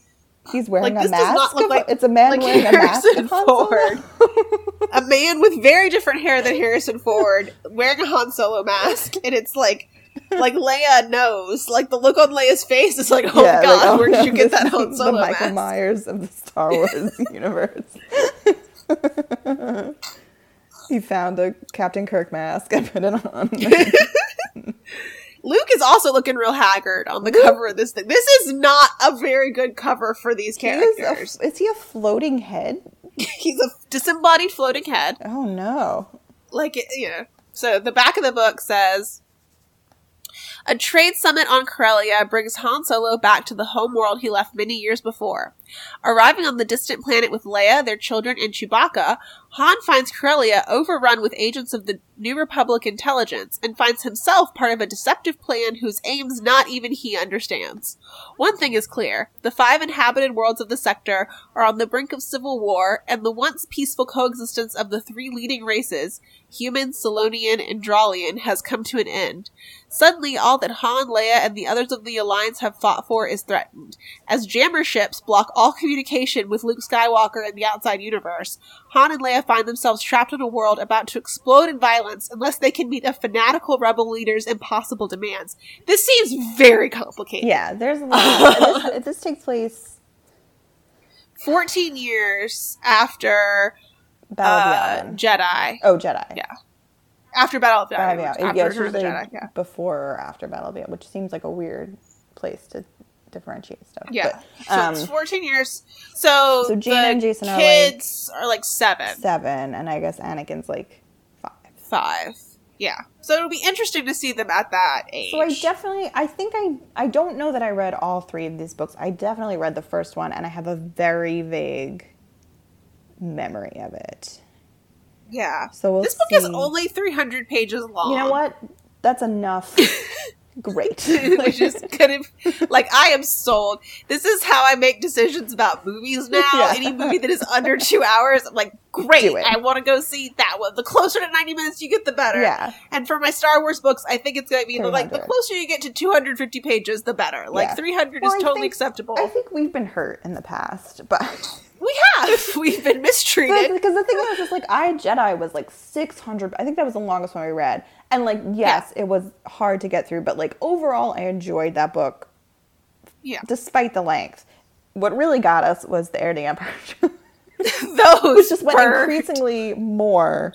Speaker 2: he's wearing
Speaker 3: Like,
Speaker 2: a
Speaker 3: this does
Speaker 2: mask.
Speaker 3: not look
Speaker 2: of-
Speaker 3: like-
Speaker 2: it's a man
Speaker 3: like
Speaker 2: wearing a mask
Speaker 3: Harrison
Speaker 2: Han Solo.
Speaker 3: Ford. A man with very different hair than Harrison Ford wearing a Han Solo mask, and it's like, (laughs) like Leia knows. Like the look on Leia's face is like, oh
Speaker 2: Yeah,
Speaker 3: my
Speaker 2: like,
Speaker 3: god,
Speaker 2: oh,
Speaker 3: where did
Speaker 2: no,
Speaker 3: you get (laughs) that Han Solo
Speaker 2: The Michael
Speaker 3: mask?
Speaker 2: Myers of the Star (laughs) Wars universe. he found a Captain Kirk mask and put it on.
Speaker 3: Luke is also looking real haggard on the cover of this thing. This is not a very good cover for these
Speaker 2: He is,
Speaker 3: characters.
Speaker 2: a, is he a floating head?
Speaker 3: He's a disembodied floating head.
Speaker 2: Oh no.
Speaker 3: like it, you know. So the back of the book says a trade summit on Corellia brings Han Solo back to the home world he left many years before. Arriving on the distant planet with Leia, their children, and Chewbacca, Han finds Corellia overrun with agents of the New Republic intelligence and finds himself part of a deceptive plan whose aims not even he understands. One thing is clear the five inhabited worlds of the sector are on the brink of civil war, and the once peaceful coexistence of the three leading races human, Solonian, and Dralian has come to an end. Suddenly, all that Han, Leia, and the others of the Alliance have fought for is threatened. As jammer ships block all communication with Luke Skywalker and the outside universe, Han and Leia find themselves trapped in a world about to explode in violence unless they can meet a fanatical rebel leader's impossible demands. This seems very complicated.
Speaker 2: Yeah, there's a lot. (laughs) this, this takes place
Speaker 3: 14 years after
Speaker 2: Battle
Speaker 3: uh,
Speaker 2: the
Speaker 3: Jedi.
Speaker 2: Oh, Jedi.
Speaker 3: Yeah. After Battle of the
Speaker 2: Battle
Speaker 3: Yavin.
Speaker 2: of the Yavin.
Speaker 3: After
Speaker 2: Yeah,
Speaker 3: Return of the Jedi. Yeah.
Speaker 2: before or after Battle of the which seems like a weird place to differentiate stuff.
Speaker 3: Yeah.
Speaker 2: But,
Speaker 3: so
Speaker 2: um,
Speaker 3: it's 14 years. So,
Speaker 2: So
Speaker 3: the
Speaker 2: and Jason are, like,
Speaker 3: kids are like seven.
Speaker 2: seven, and I guess Anakin's like five.
Speaker 3: Five. Yeah. So it'll be interesting to see them at that age.
Speaker 2: So I definitely, I think I, I don't know that I read all three of these books. I definitely read the first one, and I have a very vague memory of it.
Speaker 3: yeah.
Speaker 2: So we'll
Speaker 3: this book is only 300 pages long.
Speaker 2: You know what? That's enough. (laughs) Great. (laughs)
Speaker 3: Which just kind of like I am sold. This is how I make decisions about movies (laughs) now.
Speaker 2: Yeah.
Speaker 3: Any movie that is under (laughs) two hours, I'm like, great. I want to go see that one. The closer to 90 minutes you get, the better.
Speaker 2: Yeah.
Speaker 3: And for my Star Wars books, I think it's going to be like the closer you get to 250 pages, the better. Like
Speaker 2: Yeah.
Speaker 3: 300
Speaker 2: Well,
Speaker 3: is
Speaker 2: I
Speaker 3: totally
Speaker 2: think-
Speaker 3: acceptable.
Speaker 2: I think we've been hurt in the past, but
Speaker 3: we have. (laughs) We've been mistreated.
Speaker 2: because the thing is, is like I Jedi was like six hundred. I think that was the longest one we read, and like yes, it was hard to get through, but like overall, I enjoyed that book
Speaker 3: yeah.
Speaker 2: despite the length. What really got us was the Heir to the Empire,
Speaker 3: Those
Speaker 2: just went increasingly more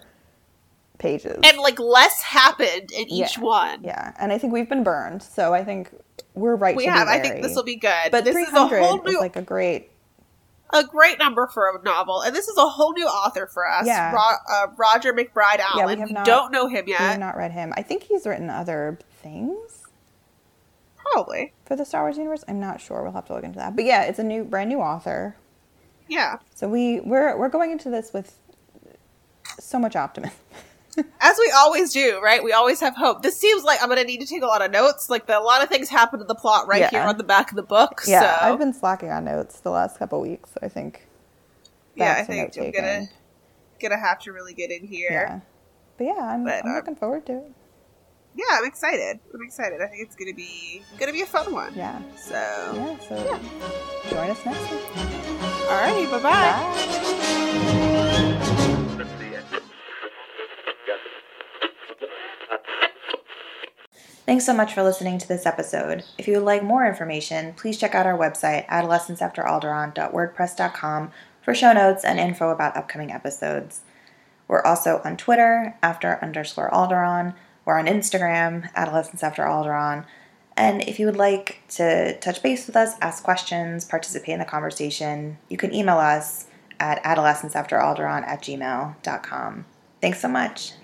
Speaker 2: pages.
Speaker 3: and like less happened in each
Speaker 2: Yeah.
Speaker 3: one.
Speaker 2: yeah, and I think we've been burned, so I think we're right.
Speaker 3: We have. I think this will be good.
Speaker 2: But
Speaker 3: this is a whole new
Speaker 2: like a great.
Speaker 3: A great number for a novel, and this is a whole new author for us.
Speaker 2: Yeah.
Speaker 3: Ro- uh, Roger MacBride Allen.
Speaker 2: we have
Speaker 3: we
Speaker 2: not-
Speaker 3: don't know him yet.
Speaker 2: We have not read him. I think he's written other things.
Speaker 3: Probably.
Speaker 2: for the Star Wars universe. I'm not sure. We'll have to look into that. But yeah, it's a new, brand new author.
Speaker 3: Yeah.
Speaker 2: So we we're we're going into this with so much optimism. (laughs)
Speaker 3: As we always do, right? We always have hope. This seems like I'm going to need to take a lot of notes. Like the, a lot of things happen to the plot right
Speaker 2: Yeah.
Speaker 3: here on the back of the book.
Speaker 2: Yeah,
Speaker 3: so
Speaker 2: I've been slacking on notes the last couple weeks. So I think.
Speaker 3: yeah, I think I'm gonna gonna have to really get in here.
Speaker 2: Yeah, but yeah, I'm,
Speaker 3: But,
Speaker 2: I'm
Speaker 3: uh,
Speaker 2: looking forward to it.
Speaker 3: Yeah, I'm excited. I'm excited. I think it's gonna be gonna be a fun one.
Speaker 2: Yeah,
Speaker 3: So,
Speaker 2: yeah. So yeah. join us next week.
Speaker 3: alrighty, bye bye.
Speaker 2: Bye. Thanks so much for listening to this episode. If you would like more information, please check out our website, adolescenceafteralderaan.wordpress.com, for show notes and info about upcoming episodes. We're also on Twitter, after underscore Alderaan. We're on Instagram, Adolescence After Alderaan. And if you would like to touch base with us, ask questions, participate in the conversation, you can email us at adolescenceafteralderaan at gmail.com. Thanks so much.